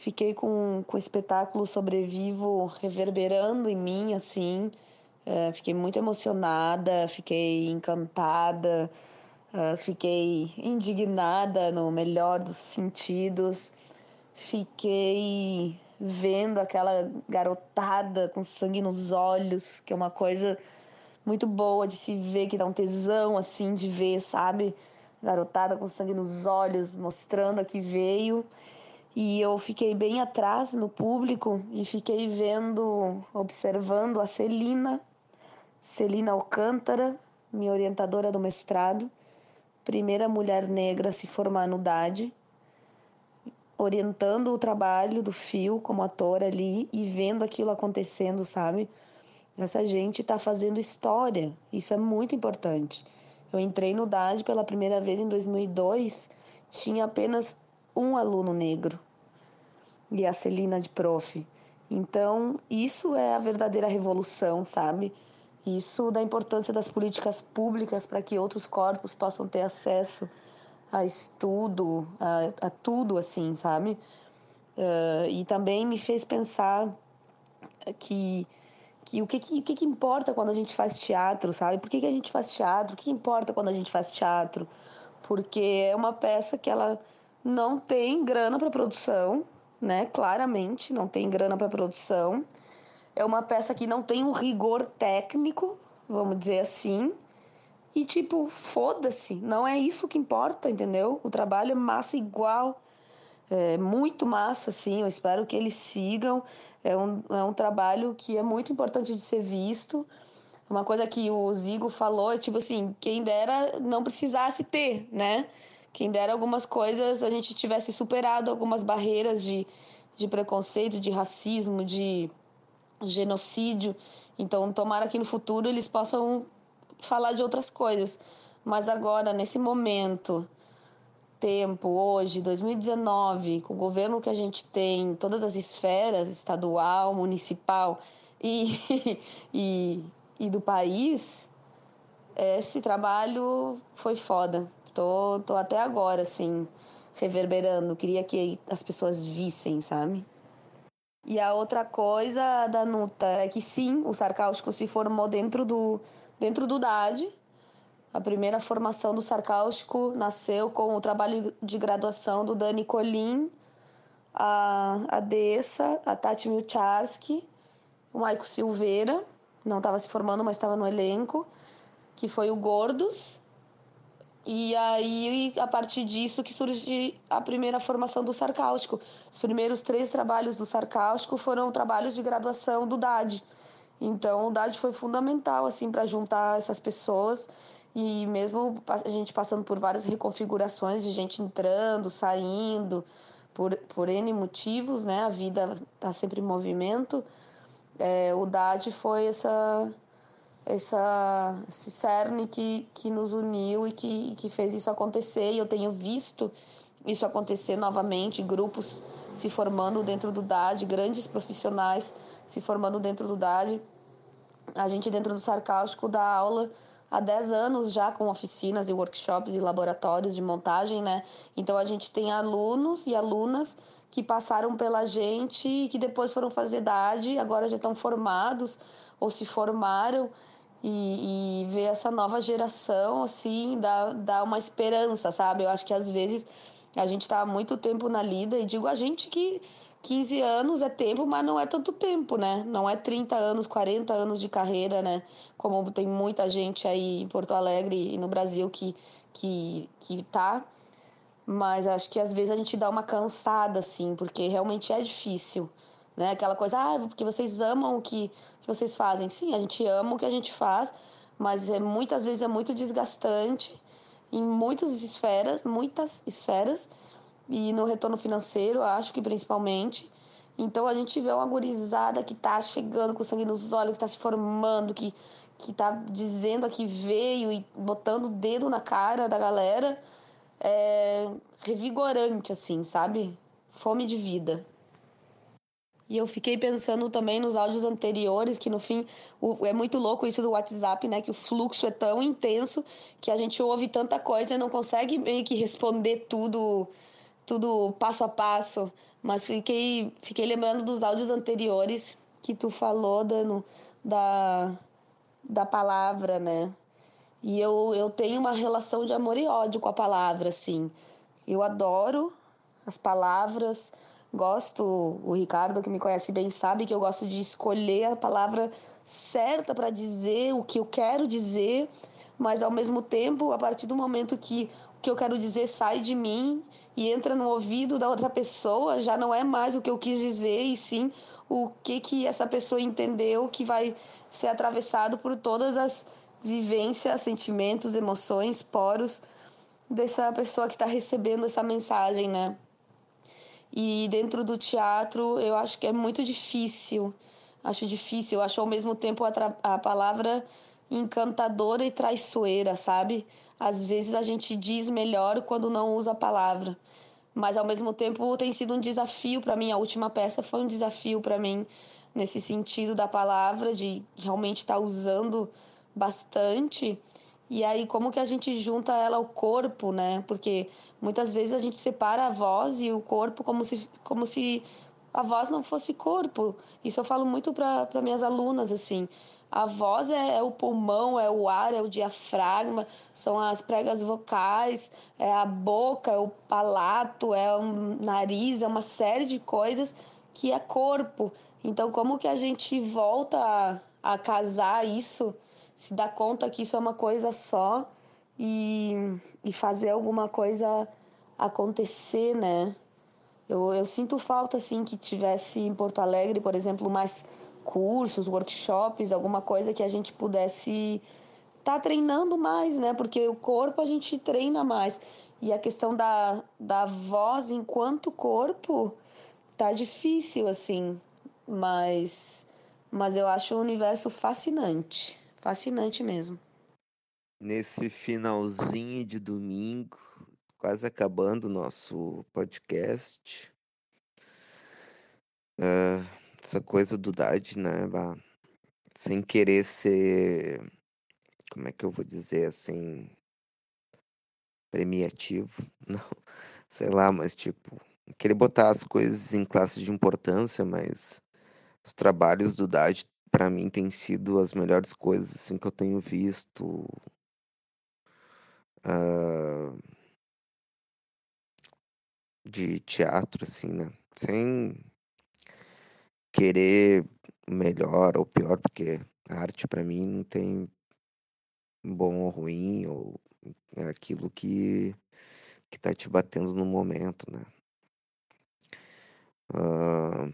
Fiquei com, com o espetáculo Sobrevivo reverberando em mim, assim. Uh, fiquei muito emocionada, fiquei encantada, uh, fiquei indignada no melhor dos sentidos. Fiquei vendo aquela garotada com sangue nos olhos, que é uma coisa muito boa de se ver, que dá um tesão assim de ver, sabe? Garotada com sangue nos olhos, mostrando a que veio. E eu fiquei bem atrás no público e fiquei vendo, observando a Celina, Celina Alcântara, minha orientadora do mestrado, primeira mulher negra a se formar no DAD, orientando o trabalho do Fio como ator ali e vendo aquilo acontecendo, sabe? Essa gente está fazendo história, isso é muito importante. Eu entrei no DAD pela primeira vez em 2002, tinha apenas um aluno negro e a Celina de prof. Então, isso é a verdadeira revolução, sabe? Isso da importância das políticas públicas para que outros corpos possam ter acesso a estudo, a, a tudo assim, sabe? Uh, e também me fez pensar que, que o que, que, que, importa quando a gente faz teatro, sabe? Por que, que a gente faz teatro? O que importa quando a gente faz teatro? Porque é uma peça que ela não tem grana para produção, né? Claramente não tem grana para produção. É uma peça que não tem um rigor técnico, vamos dizer assim. E tipo, foda-se, não é isso que importa, entendeu? O trabalho é massa igual. É muito massa, assim. Eu espero que eles sigam. É um, é um trabalho que é muito importante de ser visto. Uma coisa que o Zigo falou é tipo assim: quem dera não precisasse ter, né? Quem dera algumas coisas a gente tivesse superado algumas barreiras de, de preconceito, de racismo, de genocídio. Então, tomara que no futuro eles possam falar de outras coisas. Mas agora, nesse momento, tempo, hoje, 2019, com o governo que a gente tem, todas as esferas, estadual, municipal e, e, e do país, esse trabalho foi foda. Tô, tô até agora, assim, reverberando. Queria que as pessoas vissem, sabe? E a outra coisa da Nuta é que sim, o Sarcáustico se formou dentro do, dentro do DAD. A primeira formação do Sarcáustico nasceu com o trabalho de graduação do Dani Colim, a, a Dessa, a Tati Milcharski, o Maico Silveira, não estava se formando, mas estava no elenco, que foi o Gordos, e aí, a partir disso, que surge a primeira formação do Sarcáustico. Os primeiros três trabalhos do Sarcáustico foram trabalhos de graduação do DAD. Então, o DAD foi fundamental, assim, para juntar essas pessoas. E mesmo a gente passando por várias reconfigurações de gente entrando, saindo, por, por N motivos, né? A vida está sempre em movimento. É, o DAD foi essa essa, esse cerne que, que nos uniu e que, que fez isso acontecer. E eu tenho visto isso acontecer novamente, grupos se formando dentro do DAD, grandes profissionais se formando dentro do DAD. A gente, dentro do Sarcástico, dá aula há 10 anos já com oficinas e workshops e laboratórios de montagem, né? Então a gente tem alunos e alunas que passaram pela gente e que depois foram fazer DAD, agora já estão formados ou se formaram e, e ver essa nova geração, assim, dá, dá uma esperança, sabe? Eu acho que às vezes a gente está há muito tempo na lida e digo a gente que 15 anos é tempo, mas não é tanto tempo, né? Não é 30 anos, 40 anos de carreira, né? Como tem muita gente aí em Porto Alegre e no Brasil que, que, que tá. Mas acho que às vezes a gente dá uma cansada, assim, porque realmente é difícil né? Aquela coisa, ah, porque vocês amam o que, que vocês fazem. Sim, a gente ama o que a gente faz, mas é, muitas vezes é muito desgastante em muitas esferas, muitas esferas, e no retorno financeiro, acho que principalmente. Então a gente vê uma gurizada que tá chegando com sangue nos olhos, que tá se formando, que, que tá dizendo que veio e botando o dedo na cara da galera. É revigorante, assim, sabe? Fome de vida. E eu fiquei pensando também nos áudios anteriores, que no fim o, é muito louco isso do WhatsApp, né? Que o fluxo é tão intenso que a gente ouve tanta coisa e não consegue meio que responder tudo, tudo passo a passo. Mas fiquei, fiquei lembrando dos áudios anteriores que tu falou, Dano, da, da palavra, né? E eu, eu tenho uma relação de amor e ódio com a palavra, assim. Eu adoro as palavras, gosto, o Ricardo que me conhece bem sabe que eu gosto de escolher a palavra certa para dizer o que eu quero dizer, mas ao mesmo tempo, a partir do momento que o que eu quero dizer sai de mim e entra no ouvido da outra pessoa, já não é mais o que eu quis dizer e sim o que que essa pessoa entendeu que vai ser atravessado por todas as vivências, sentimentos, emoções, poros dessa pessoa que está recebendo essa mensagem, né? E dentro do teatro, eu acho que é muito difícil. Acho difícil. Acho ao mesmo tempo a, a palavra encantadora e traiçoeira, sabe? Às vezes a gente diz melhor quando não usa a palavra. Mas ao mesmo tempo tem sido um desafio para mim. A última peça foi um desafio para mim nesse sentido da palavra, de realmente estar tá usando bastante e aí, como que a gente junta ela ao corpo, né? Porque muitas vezes a gente separa a voz e o corpo como se, como se a voz não fosse corpo. Isso eu falo muito para minhas alunas, assim. A voz é, é, o pulmão, é o ar, é o diafragma, são as pregas vocais, é a boca, é o palato, é o nariz, é uma série de coisas que é corpo. Então, como que a gente volta a, a casar isso? Se dar conta que isso é uma coisa só e, e fazer alguma coisa acontecer, né? Eu, eu sinto falta, assim, que tivesse em Porto Alegre, por exemplo, mais cursos, workshops, alguma coisa que a gente pudesse estar tá treinando mais, né? Porque o corpo a gente treina mais. E a questão da, da voz enquanto corpo tá difícil, assim. Mas, mas eu acho o universo fascinante. Fascinante mesmo. Nesse finalzinho de domingo, quase acabando o nosso podcast. Uh, essa coisa do Dade, né? Bah, sem querer ser. Como é que eu vou dizer assim? Premiativo. Não. Sei lá, mas tipo. Querer botar as coisas em classe de importância, mas os trabalhos do Dade para mim tem sido as melhores coisas assim que eu tenho visto. De teatro, assim, né? Sem querer melhor ou pior, porque a arte para mim não tem bom ou ruim, ou é aquilo que, que tá te batendo no momento, né? Uh,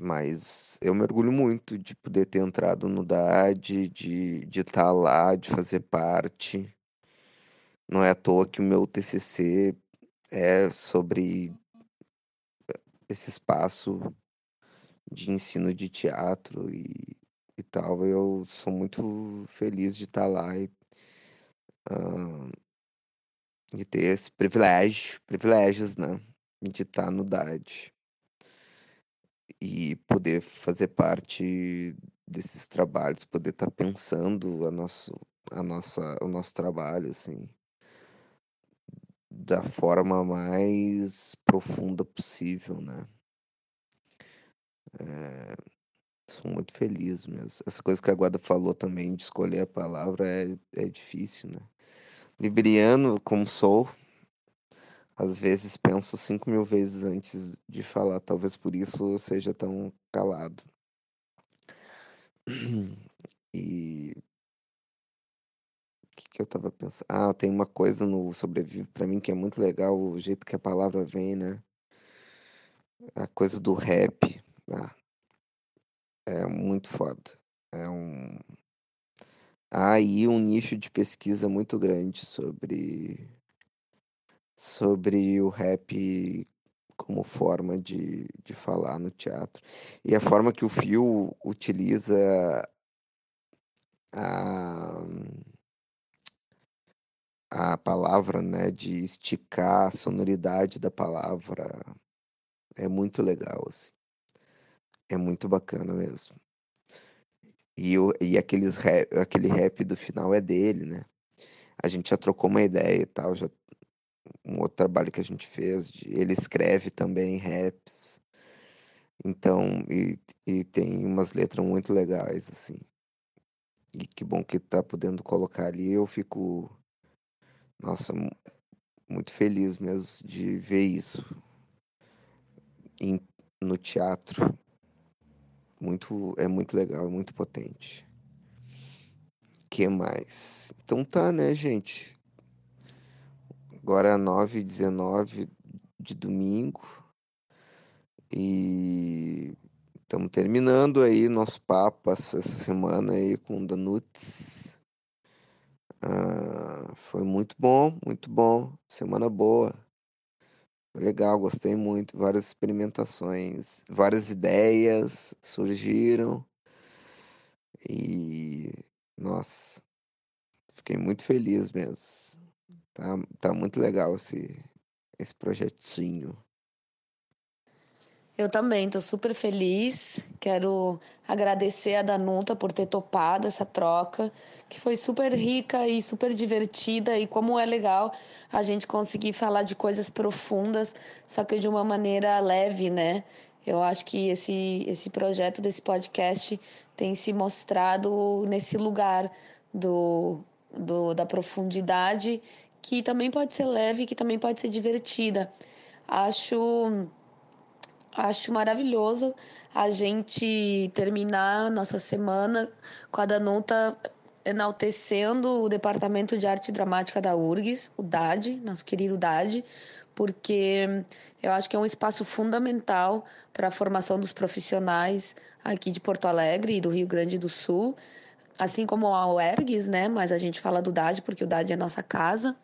mas eu mergulho muito de poder ter entrado no DAD, de de estar tá lá, de fazer parte. Não é à toa que o meu TCC é sobre esse espaço de ensino de teatro e, e tal. Eu sou muito feliz de estar tá lá e uh, de ter esse privilégio, privilégios, né? De estar tá no DAD e poder fazer parte desses trabalhos, poder estar tá pensando a nosso, a nossa, o nosso trabalho, assim, da forma mais profunda possível, né? É, sou muito feliz mesmo. Essa coisa que a Guada falou também de escolher a palavra é, é difícil, né? Libriano, como sou, às vezes penso cinco mil vezes antes de falar, talvez por isso seja tão calado. E o que, que eu tava pensando? Ah, tem uma coisa no Sobrevive para mim que é muito legal, o jeito que a palavra vem, né? A coisa do rap. Ah, é muito foda. É um. Há aí um nicho de pesquisa muito grande sobre sobre o rap como forma de, de falar no teatro. E a forma que o Fio utiliza a, a palavra, né, de esticar a sonoridade da palavra é muito legal, assim. É muito bacana mesmo. E, o, e aqueles rap, aquele rap do final é dele, né? A gente já trocou uma ideia e tal, já um outro trabalho que a gente fez. De, ele escreve também raps. Então, e, e tem umas letras muito legais, assim. E que bom que tá podendo colocar ali. Eu fico, nossa, muito feliz mesmo de ver isso. em, no teatro. Muito, é muito legal, é muito potente. que mais? Então tá, né, gente? Agora 9 e 19 de domingo. E estamos terminando aí nosso papo essa semana aí com o Danuts. Ah, foi muito bom, muito bom. Semana boa. Legal, gostei muito. Várias experimentações, várias ideias surgiram. E, nossa, fiquei muito feliz mesmo. Tá, tá muito legal esse, esse projetinho. Eu também estou super feliz. Quero agradecer a Danuta por ter topado essa troca, que foi super rica e super divertida. E como é legal a gente conseguir falar de coisas profundas, só que de uma maneira leve, né? Eu acho que esse, esse projeto desse podcast tem se mostrado nesse lugar do, do, da profundidade, que também pode ser leve, que também pode ser divertida. Acho Acho maravilhoso a gente terminar nossa semana com a Danuta enaltecendo o Departamento de Arte Dramática da URGS, o DAD, nosso querido DAD, porque eu acho que é um espaço fundamental para a formação dos profissionais aqui de Porto Alegre e do Rio Grande do Sul, assim como a UERGS, né? Mas a gente fala do DAD porque o DAD é nossa casa.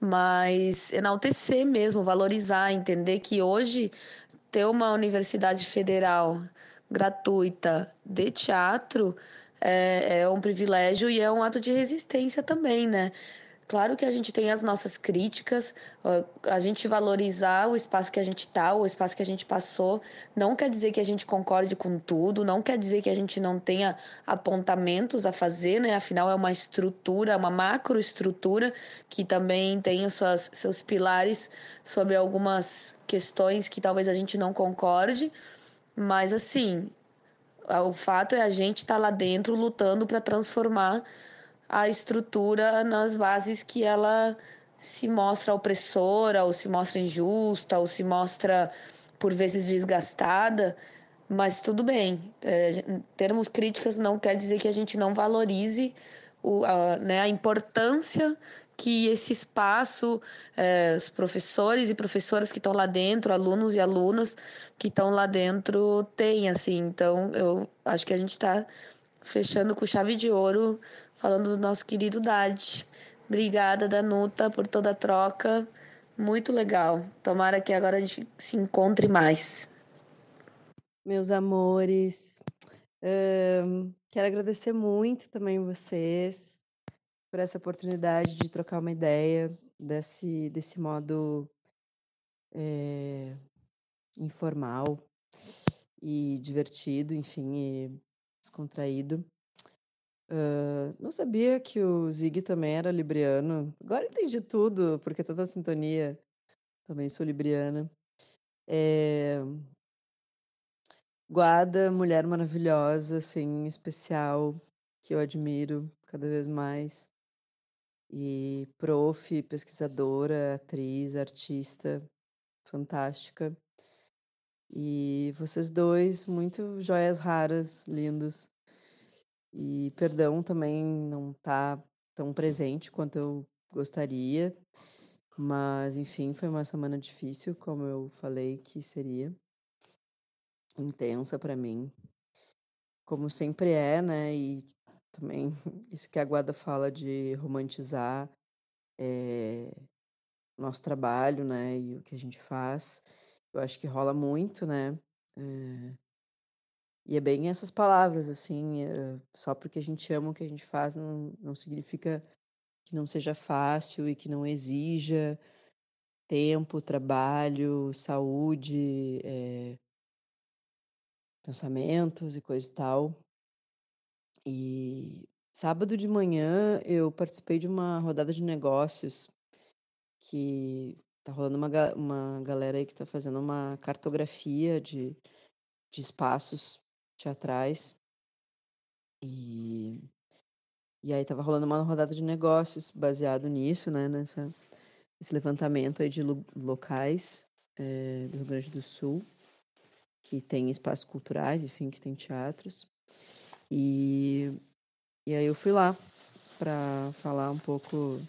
Mas enaltecer mesmo, valorizar, entender que hoje ter uma universidade federal gratuita de teatro é, é um privilégio e é um ato de resistência também, né? Claro que a gente tem as nossas críticas, a gente valorizar o espaço que a gente está, o espaço que a gente passou, não quer dizer que a gente concorde com tudo, não quer dizer que a gente não tenha apontamentos a fazer, né? Afinal, é uma estrutura, uma macroestrutura que também tem seus, seus pilares sobre algumas questões que talvez a gente não concorde, mas assim, o fato é a gente estar tá lá dentro lutando para transformar a estrutura nas bases que ela se mostra opressora, ou se mostra injusta, ou se mostra por vezes desgastada, mas tudo bem. É, termos críticas não quer dizer que a gente não valorize o, a, né, a importância que esse espaço, é, os professores e professoras que estão lá dentro, alunos e alunas que estão lá dentro têm, assim. Então, eu acho que a gente está fechando com chave de ouro falando do nosso querido Dade. Obrigada, Danuta, por toda a troca. Muito legal. Tomara que agora a gente se encontre mais. Meus amores, quero agradecer muito também vocês por essa oportunidade de trocar uma ideia desse, desse modo é, informal e divertido, enfim, e descontraído. Não sabia que o Zig também era libriano. Agora entendi tudo, porque toda sintonia. Também sou libriana. É... Guada, mulher maravilhosa, assim, especial, que eu admiro cada vez mais. E prof, pesquisadora, atriz, artista, fantástica. E vocês dois, muito joias raras, lindos. E perdão também não tá tão presente quanto eu gostaria. Mas, enfim, foi uma semana difícil, como eu falei que seria. Intensa para mim. Como sempre é, né? E também isso que a Guada fala de romantizar é, nosso trabalho, né? E o que a gente faz. Eu acho que rola muito, né? É, e é bem essas palavras, assim, é, só porque a gente ama o que a gente faz não, não significa que não seja fácil e que não exija tempo, trabalho, saúde, é, pensamentos e coisa e tal. E sábado de manhã eu participei de uma rodada de negócios que tá rolando uma, uma galera aí que tá fazendo uma cartografia de, de espaços teatrais. E, e aí tava rolando uma rodada de negócios baseado nisso, né? Nessa, esse levantamento aí de locais é, do Rio Grande do Sul. que tem espaços culturais, enfim, que tem teatros. E, e aí eu fui lá para falar um pouco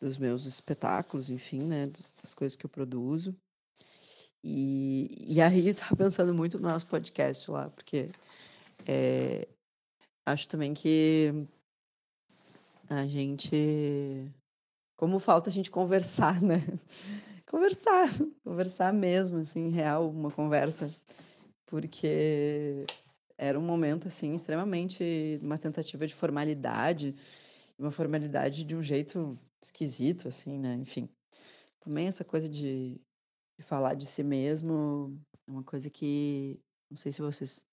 dos meus espetáculos, enfim, né, das coisas que eu produzo. E, e aí tava pensando muito no nosso podcast lá, porque é, acho também que a gente. Como falta a gente conversar, né? Conversar, conversar mesmo, assim, real, uma conversa. Porque era um momento, assim, extremamente uma tentativa de formalidade, uma formalidade de um jeito esquisito, assim, né? Enfim. Também essa coisa de, de falar de si mesmo é uma coisa que não sei se vocês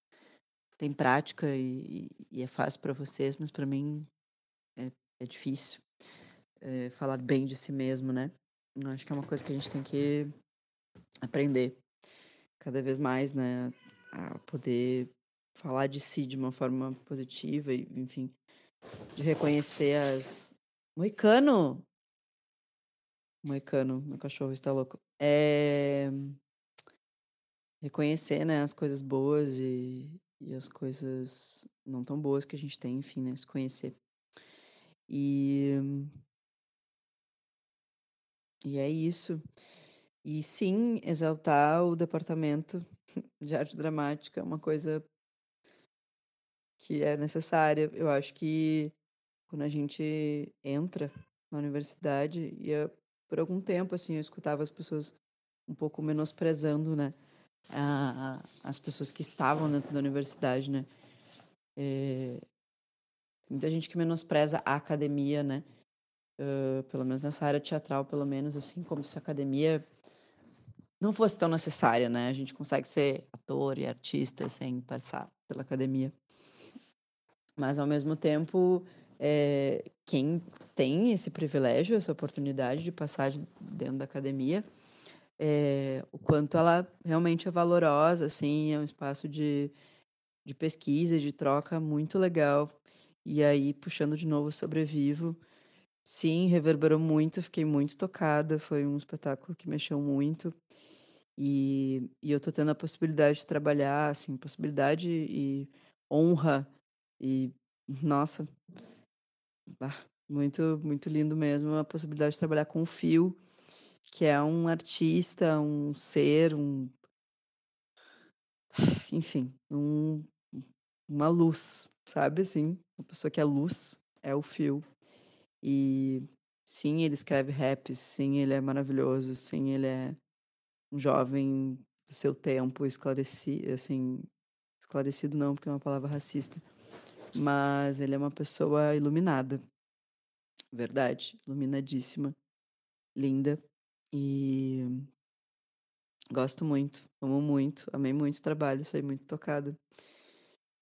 têm prática e, e é fácil para vocês, mas para mim é, é difícil é, falar bem de si mesmo, né? Eu acho que é uma coisa que a gente tem que aprender cada vez mais, né? A poder falar de si de uma forma positiva e, enfim, de reconhecer as. Moicano! Moicano, meu cachorro está louco. É... Reconhecer, né, as coisas boas e, e as coisas não tão boas que a gente tem, enfim, né, se conhecer. E e é isso. E sim, exaltar o departamento de arte dramática é uma coisa que é necessária. Eu acho que quando a gente entra na universidade, e eu, por algum tempo, assim, eu escutava as pessoas um pouco menosprezando, né? A, as pessoas que estavam dentro da universidade, né? É, muita gente que menospreza a academia, né? Uh, pelo menos nessa área teatral, pelo menos, assim, como se a academia não fosse tão necessária, né? A gente consegue ser ator e artista sem passar pela academia. Mas, ao mesmo tempo, é, quem tem esse privilégio, essa oportunidade de passar dentro da academia, é, o quanto ela realmente é valorosa, assim, é um espaço de, de pesquisa, de troca muito legal. E aí, puxando de novo Sobrevivo, sim, reverberou muito, fiquei muito tocada, foi um espetáculo que mexeu muito. E, e eu tô tendo a possibilidade de trabalhar, assim, possibilidade e honra e, nossa, muito, muito lindo mesmo a possibilidade de trabalhar com o Fio, que é um artista, um ser, um. Enfim, um, uma luz, sabe assim? Uma pessoa que é luz é o Fio. E sim, ele escreve raps, sim, ele é maravilhoso, sim, ele é um jovem do seu tempo, esclarecido, assim, esclarecido não, porque é uma palavra racista, mas ele é uma pessoa iluminada. Verdade, iluminadíssima, linda e gosto muito, amo muito, amei muito o trabalho, saí muito tocada.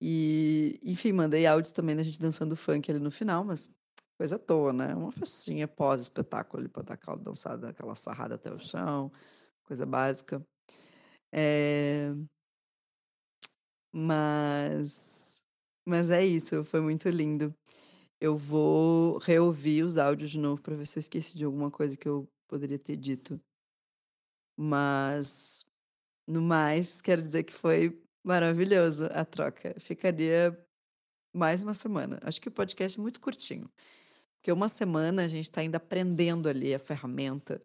E, enfim, mandei áudios também da gente dançando funk ali no final, mas coisa à toa, né? Uma festinha pós-espetáculo ali pra dar aquela dançada, aquela sarrada até o chão, coisa básica. É... Mas, mas é isso, foi muito lindo. Eu vou reouvir os áudios de novo para ver se eu esqueci de alguma coisa que eu poderia ter dito. Mas, no mais, quero dizer que foi maravilhoso a troca. Ficaria mais uma semana. Acho que o podcast é muito curtinho. Porque uma semana a gente está ainda aprendendo ali a ferramenta,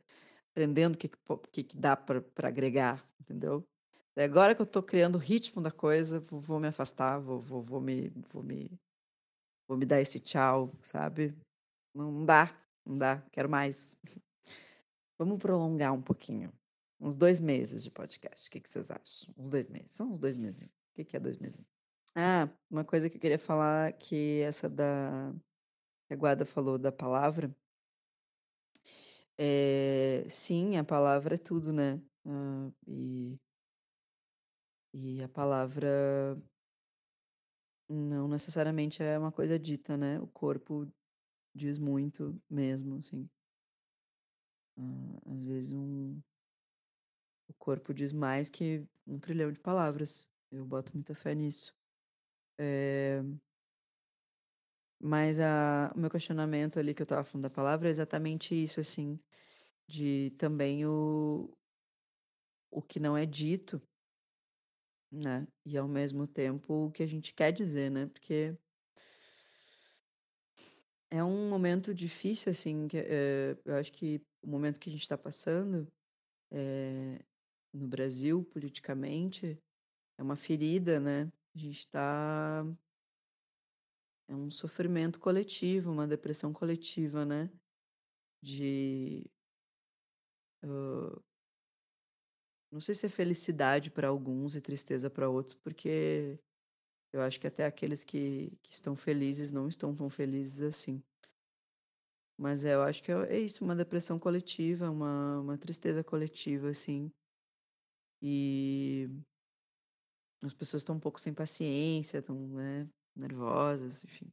aprendendo o que, que, que dá para agregar, entendeu? Agora que eu estou criando o ritmo da coisa, vou, vou me afastar, vou, vou, vou, me, vou, me, vou me dar esse tchau, sabe? Não dá, não dá, quero mais. Vamos prolongar um pouquinho. Uns dois meses de podcast. O que, que vocês acham? Uns dois meses. São uns dois meses. O que, que é dois meses? Ah, uma coisa que eu queria falar que essa da. A Guada falou da palavra. É, sim, a palavra é tudo, né? Ah, e, e a palavra não necessariamente é uma coisa dita, né? O corpo diz muito mesmo, assim. Ah, às vezes um, o corpo diz mais que um trilhão de palavras. Eu boto muita fé nisso. É... Mas a, o meu questionamento ali que eu estava falando da palavra é exatamente isso, assim, de também o, o que não é dito né? E ao mesmo tempo o que a gente quer dizer, né? Porque é um momento difícil, assim, que, eh, eu acho que o momento que a gente está passando eh, no Brasil, politicamente, é uma ferida, né? A gente está. É um sofrimento coletivo, uma depressão coletiva, né? De. hã, não sei se é felicidade para alguns e tristeza para outros, porque eu acho que até aqueles que, que estão felizes não estão tão felizes assim. Mas é, eu acho que é, é isso, uma depressão coletiva, uma, uma tristeza coletiva, assim. E as pessoas estão um pouco sem paciência, estão, né, nervosas, enfim.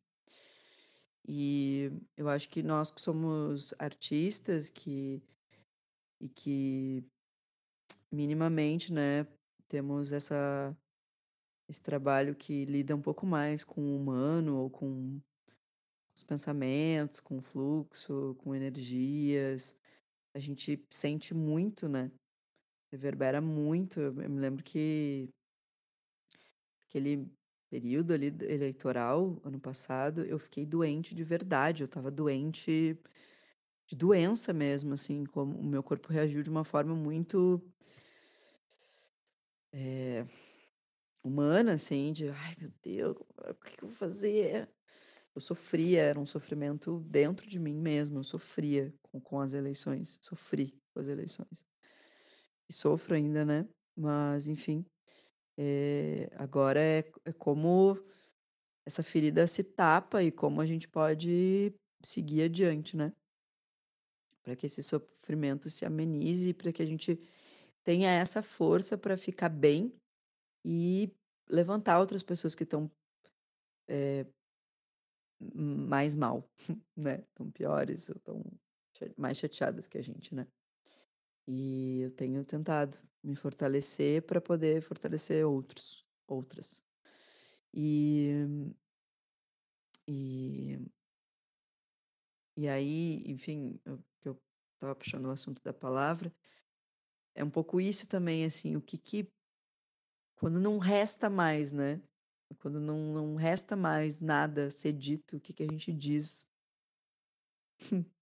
E eu acho que nós que somos artistas que e que minimamente, né, temos essa esse trabalho que lida um pouco mais com o humano ou com os pensamentos, com o fluxo, com energias. A gente sente muito, né? Reverbera muito. Eu me lembro que aquele período ali eleitoral, ano passado, eu fiquei doente de verdade. Eu tava doente de doença mesmo, assim, como o meu corpo reagiu de uma forma muito eh, humana, assim, de ai meu Deus, o que eu vou fazer? Eu sofria, era um sofrimento dentro de mim mesmo, eu sofria com, com as eleições, sofri com as eleições. E sofro ainda, né? Mas, enfim, eh, agora é, é como essa ferida se tapa e como a gente pode seguir adiante, né? Para que esse sofrimento se amenize, para que a gente tenha essa força para ficar bem e levantar outras pessoas que estão mais mal, né? Estão piores estão mais chateadas que a gente, né? E eu tenho tentado me fortalecer para poder fortalecer outros, outras. E, e, e aí, enfim, eu, que eu estava puxando o assunto da palavra, é um pouco isso também, assim, o que que, quando não resta mais, né? Quando não, não resta mais nada ser dito, o que que a gente diz,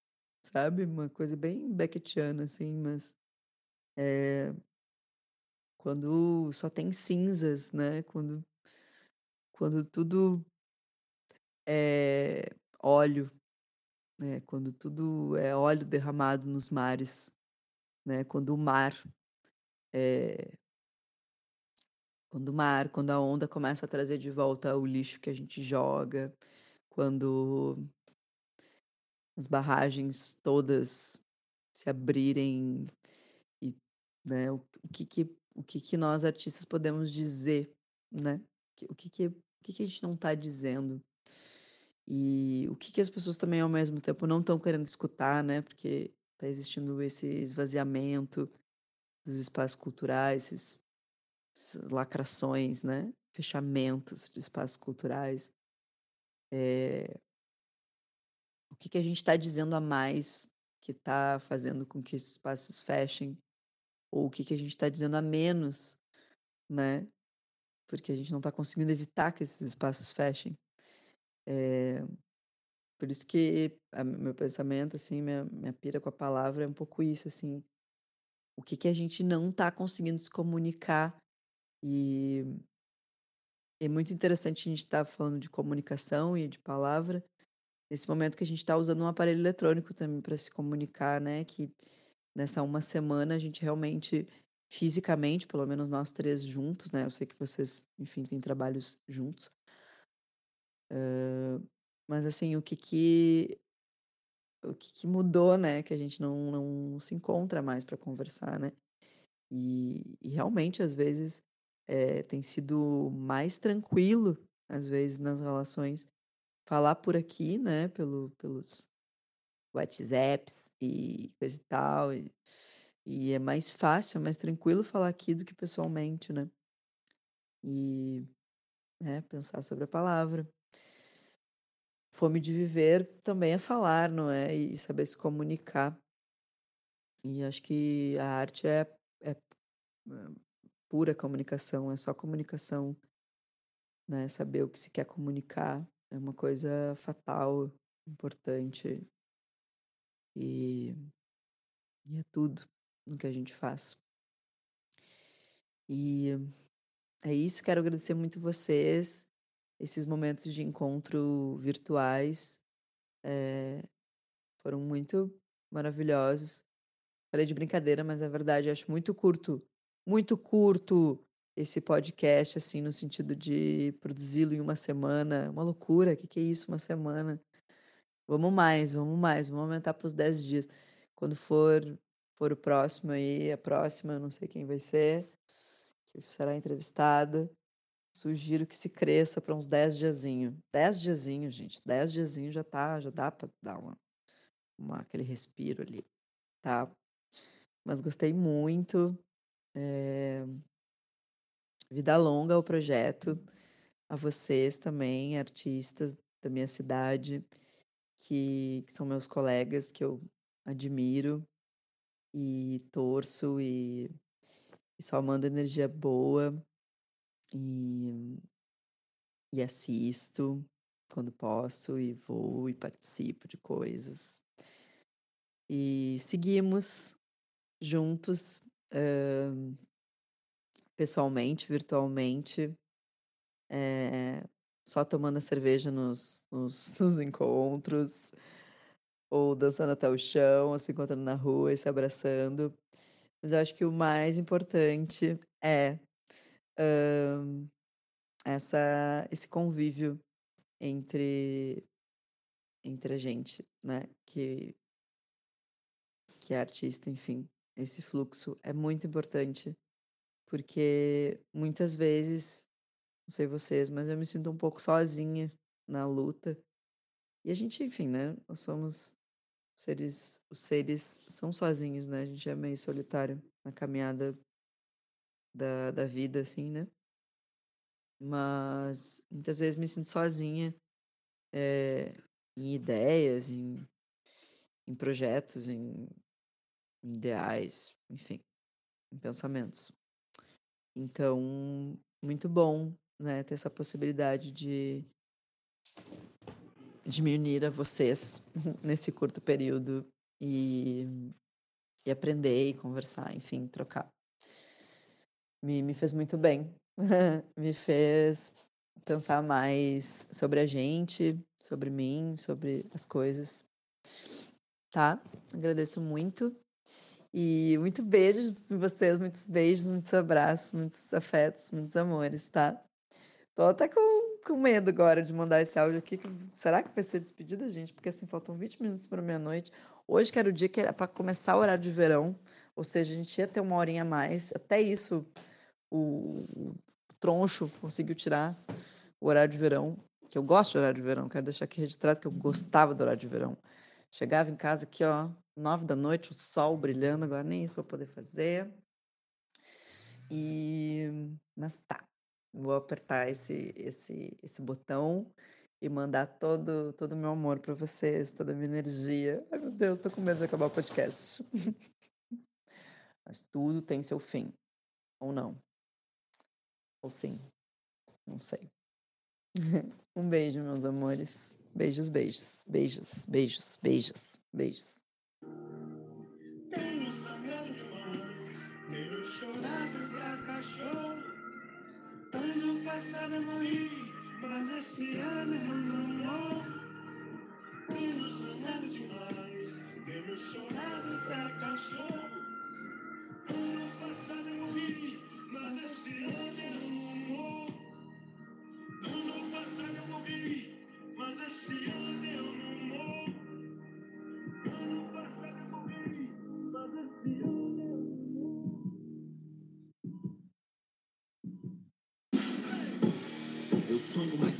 sabe? Uma coisa bem Beckettiana, assim, mas é, quando só tem cinzas, né? Quando, quando tudo é óleo, né? Quando tudo é óleo derramado nos mares, né? Quando o mar é, quando o mar, quando a onda começa a trazer de volta o lixo que a gente joga, quando as barragens todas se abrirem e, né, o, que que o que que nós artistas podemos dizer, né? O que que o que que a gente não está dizendo? E o que que as pessoas também ao mesmo tempo não estão querendo escutar, né? Porque está existindo esse esvaziamento dos espaços culturais, esses, essas lacrações, né? Fechamentos de espaços culturais. É, o que que a gente está dizendo a mais que está fazendo com que esses espaços fechem? Ou o que que a gente está dizendo a menos, né? Porque a gente não está conseguindo evitar que esses espaços fechem. É, por isso que a- meu pensamento, assim, minha, minha pira com a palavra é um pouco isso, assim. O que que a gente não está conseguindo se comunicar e é muito interessante a gente estar falando de comunicação e de palavra nesse momento que a gente está usando um aparelho eletrônico também para se comunicar, né? Que nessa uma semana a gente realmente, fisicamente, pelo menos nós três juntos, né? Eu sei que vocês, enfim, têm trabalhos juntos. Hã, mas assim, o que que o que que mudou, né? Que a gente não, não se encontra mais para conversar, né? E, e realmente, às vezes, eh, tem sido mais tranquilo, às vezes, nas relações, falar por aqui, né? Pelo, pelos WhatsApps e coisa e tal. E, e é mais fácil, é mais tranquilo falar aqui do que pessoalmente, né? E é, pensar sobre a palavra. Fome de viver também é falar, não é? E saber se comunicar. E acho que a arte é, é pura comunicação, é só comunicação, né? Saber o que se quer comunicar é uma coisa fatal, importante e, e é tudo no que a gente faz. E é isso, quero agradecer muito vocês, esses momentos de encontro virtuais é, foram muito maravilhosos. Falei de brincadeira, mas é verdade, acho muito curto, muito curto esse podcast, assim, no sentido de produzi-lo em uma semana. Uma loucura, o que, que é isso, uma semana? Vamos mais, vamos mais, vamos aumentar para os 10 dias. Quando for, for o próximo aí, a próxima, eu não sei quem vai ser, que será entrevistada. Sugiro que se cresça para uns 10 diazinho. 10 diazinho, gente. 10 diazinho já tá, já dá para dar uma, uma, aquele respiro ali, tá? Mas gostei muito. É... Vida longa o projeto. A vocês também, artistas da minha cidade, que, que são meus colegas, que eu admiro e torço e, e só mando energia boa e, e assisto quando posso e vou e participo de coisas. E seguimos juntos, uh, pessoalmente, virtualmente, é, só tomando cerveja nos, nos, nos, encontros, ou dançando até o chão, ou se encontrando na rua e se abraçando. Mas eu acho que o mais importante é uh, essa, esse convívio entre, entre a gente, né? Que, que é artista, enfim. Esse fluxo é muito importante, porque muitas vezes, não sei vocês, mas eu me sinto um pouco sozinha na luta. E a gente, enfim, né? Nós somos seres, os seres são sozinhos, né? A gente é meio solitário na caminhada da, da vida, assim, né? Mas muitas vezes me sinto sozinha é, em ideias, em, em projetos, em, em ideais, enfim, em pensamentos. Então, muito bom, né, ter essa possibilidade de, de me unir a vocês nesse curto período e, e aprender e conversar, enfim, trocar. Me, me fez muito bem me fez pensar mais sobre a gente, sobre mim, sobre as coisas. Tá? Agradeço muito. E muito beijos em vocês, muitos beijos, muitos abraços, muitos afetos, muitos amores, tá? Tô até com, com medo agora de mandar esse áudio aqui. Será que vai ser despedida, gente? Porque assim, faltam 20 minutos para meia-noite. Hoje que era o dia que era para começar o horário de verão. Ou seja, a gente ia ter uma horinha a mais. Até isso, o, troncho conseguiu tirar o horário de verão, que eu gosto de horário de verão, quero deixar aqui registrado que eu gostava do horário de verão. Chegava em casa aqui, ó, nove da noite, o sol brilhando, agora nem isso vou poder fazer. E mas tá, vou apertar esse esse esse botão e mandar todo todo o meu amor para vocês, toda a minha energia. Ai meu Deus, tô com medo de acabar o podcast. Mas tudo tem seu fim, ou não. Ou sim. Não sei. um beijo, meus amores. Beijos, beijos, beijos, beijos, beijos, beijos. Tenho sangrado demais, tenho chorado pra cachorro. Ano passado eu morri, mas esse ano eu não morro. Tenho sangrado demais, tenho chorado pra cachorro. Ano passado eu morri, mas esse ano eu não morro. Ano passado eu morri, mas esse ano eu não morro. Ano passado eu morri, mas esse ano eu não morro. Eu sonho mais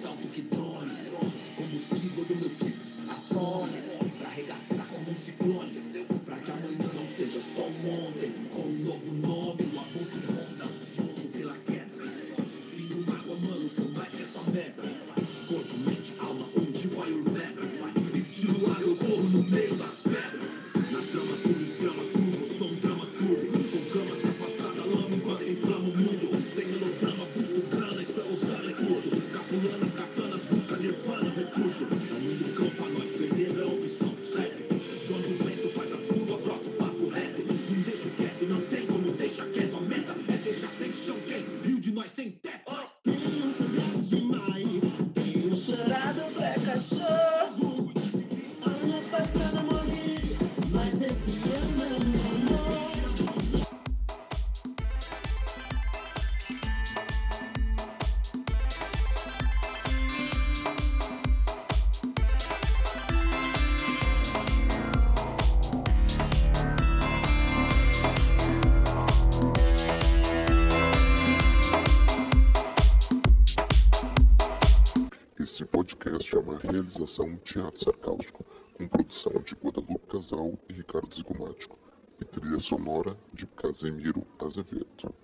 sonora de Casemiro Azevedo.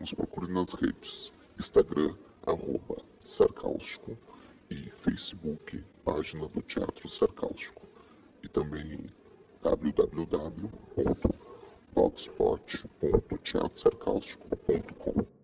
Nos procure nas redes, Instagram, arroba Sarcástico, e Facebook, página do Teatro Sarcástico, e também www.blogspot.teatrosarcástico.com.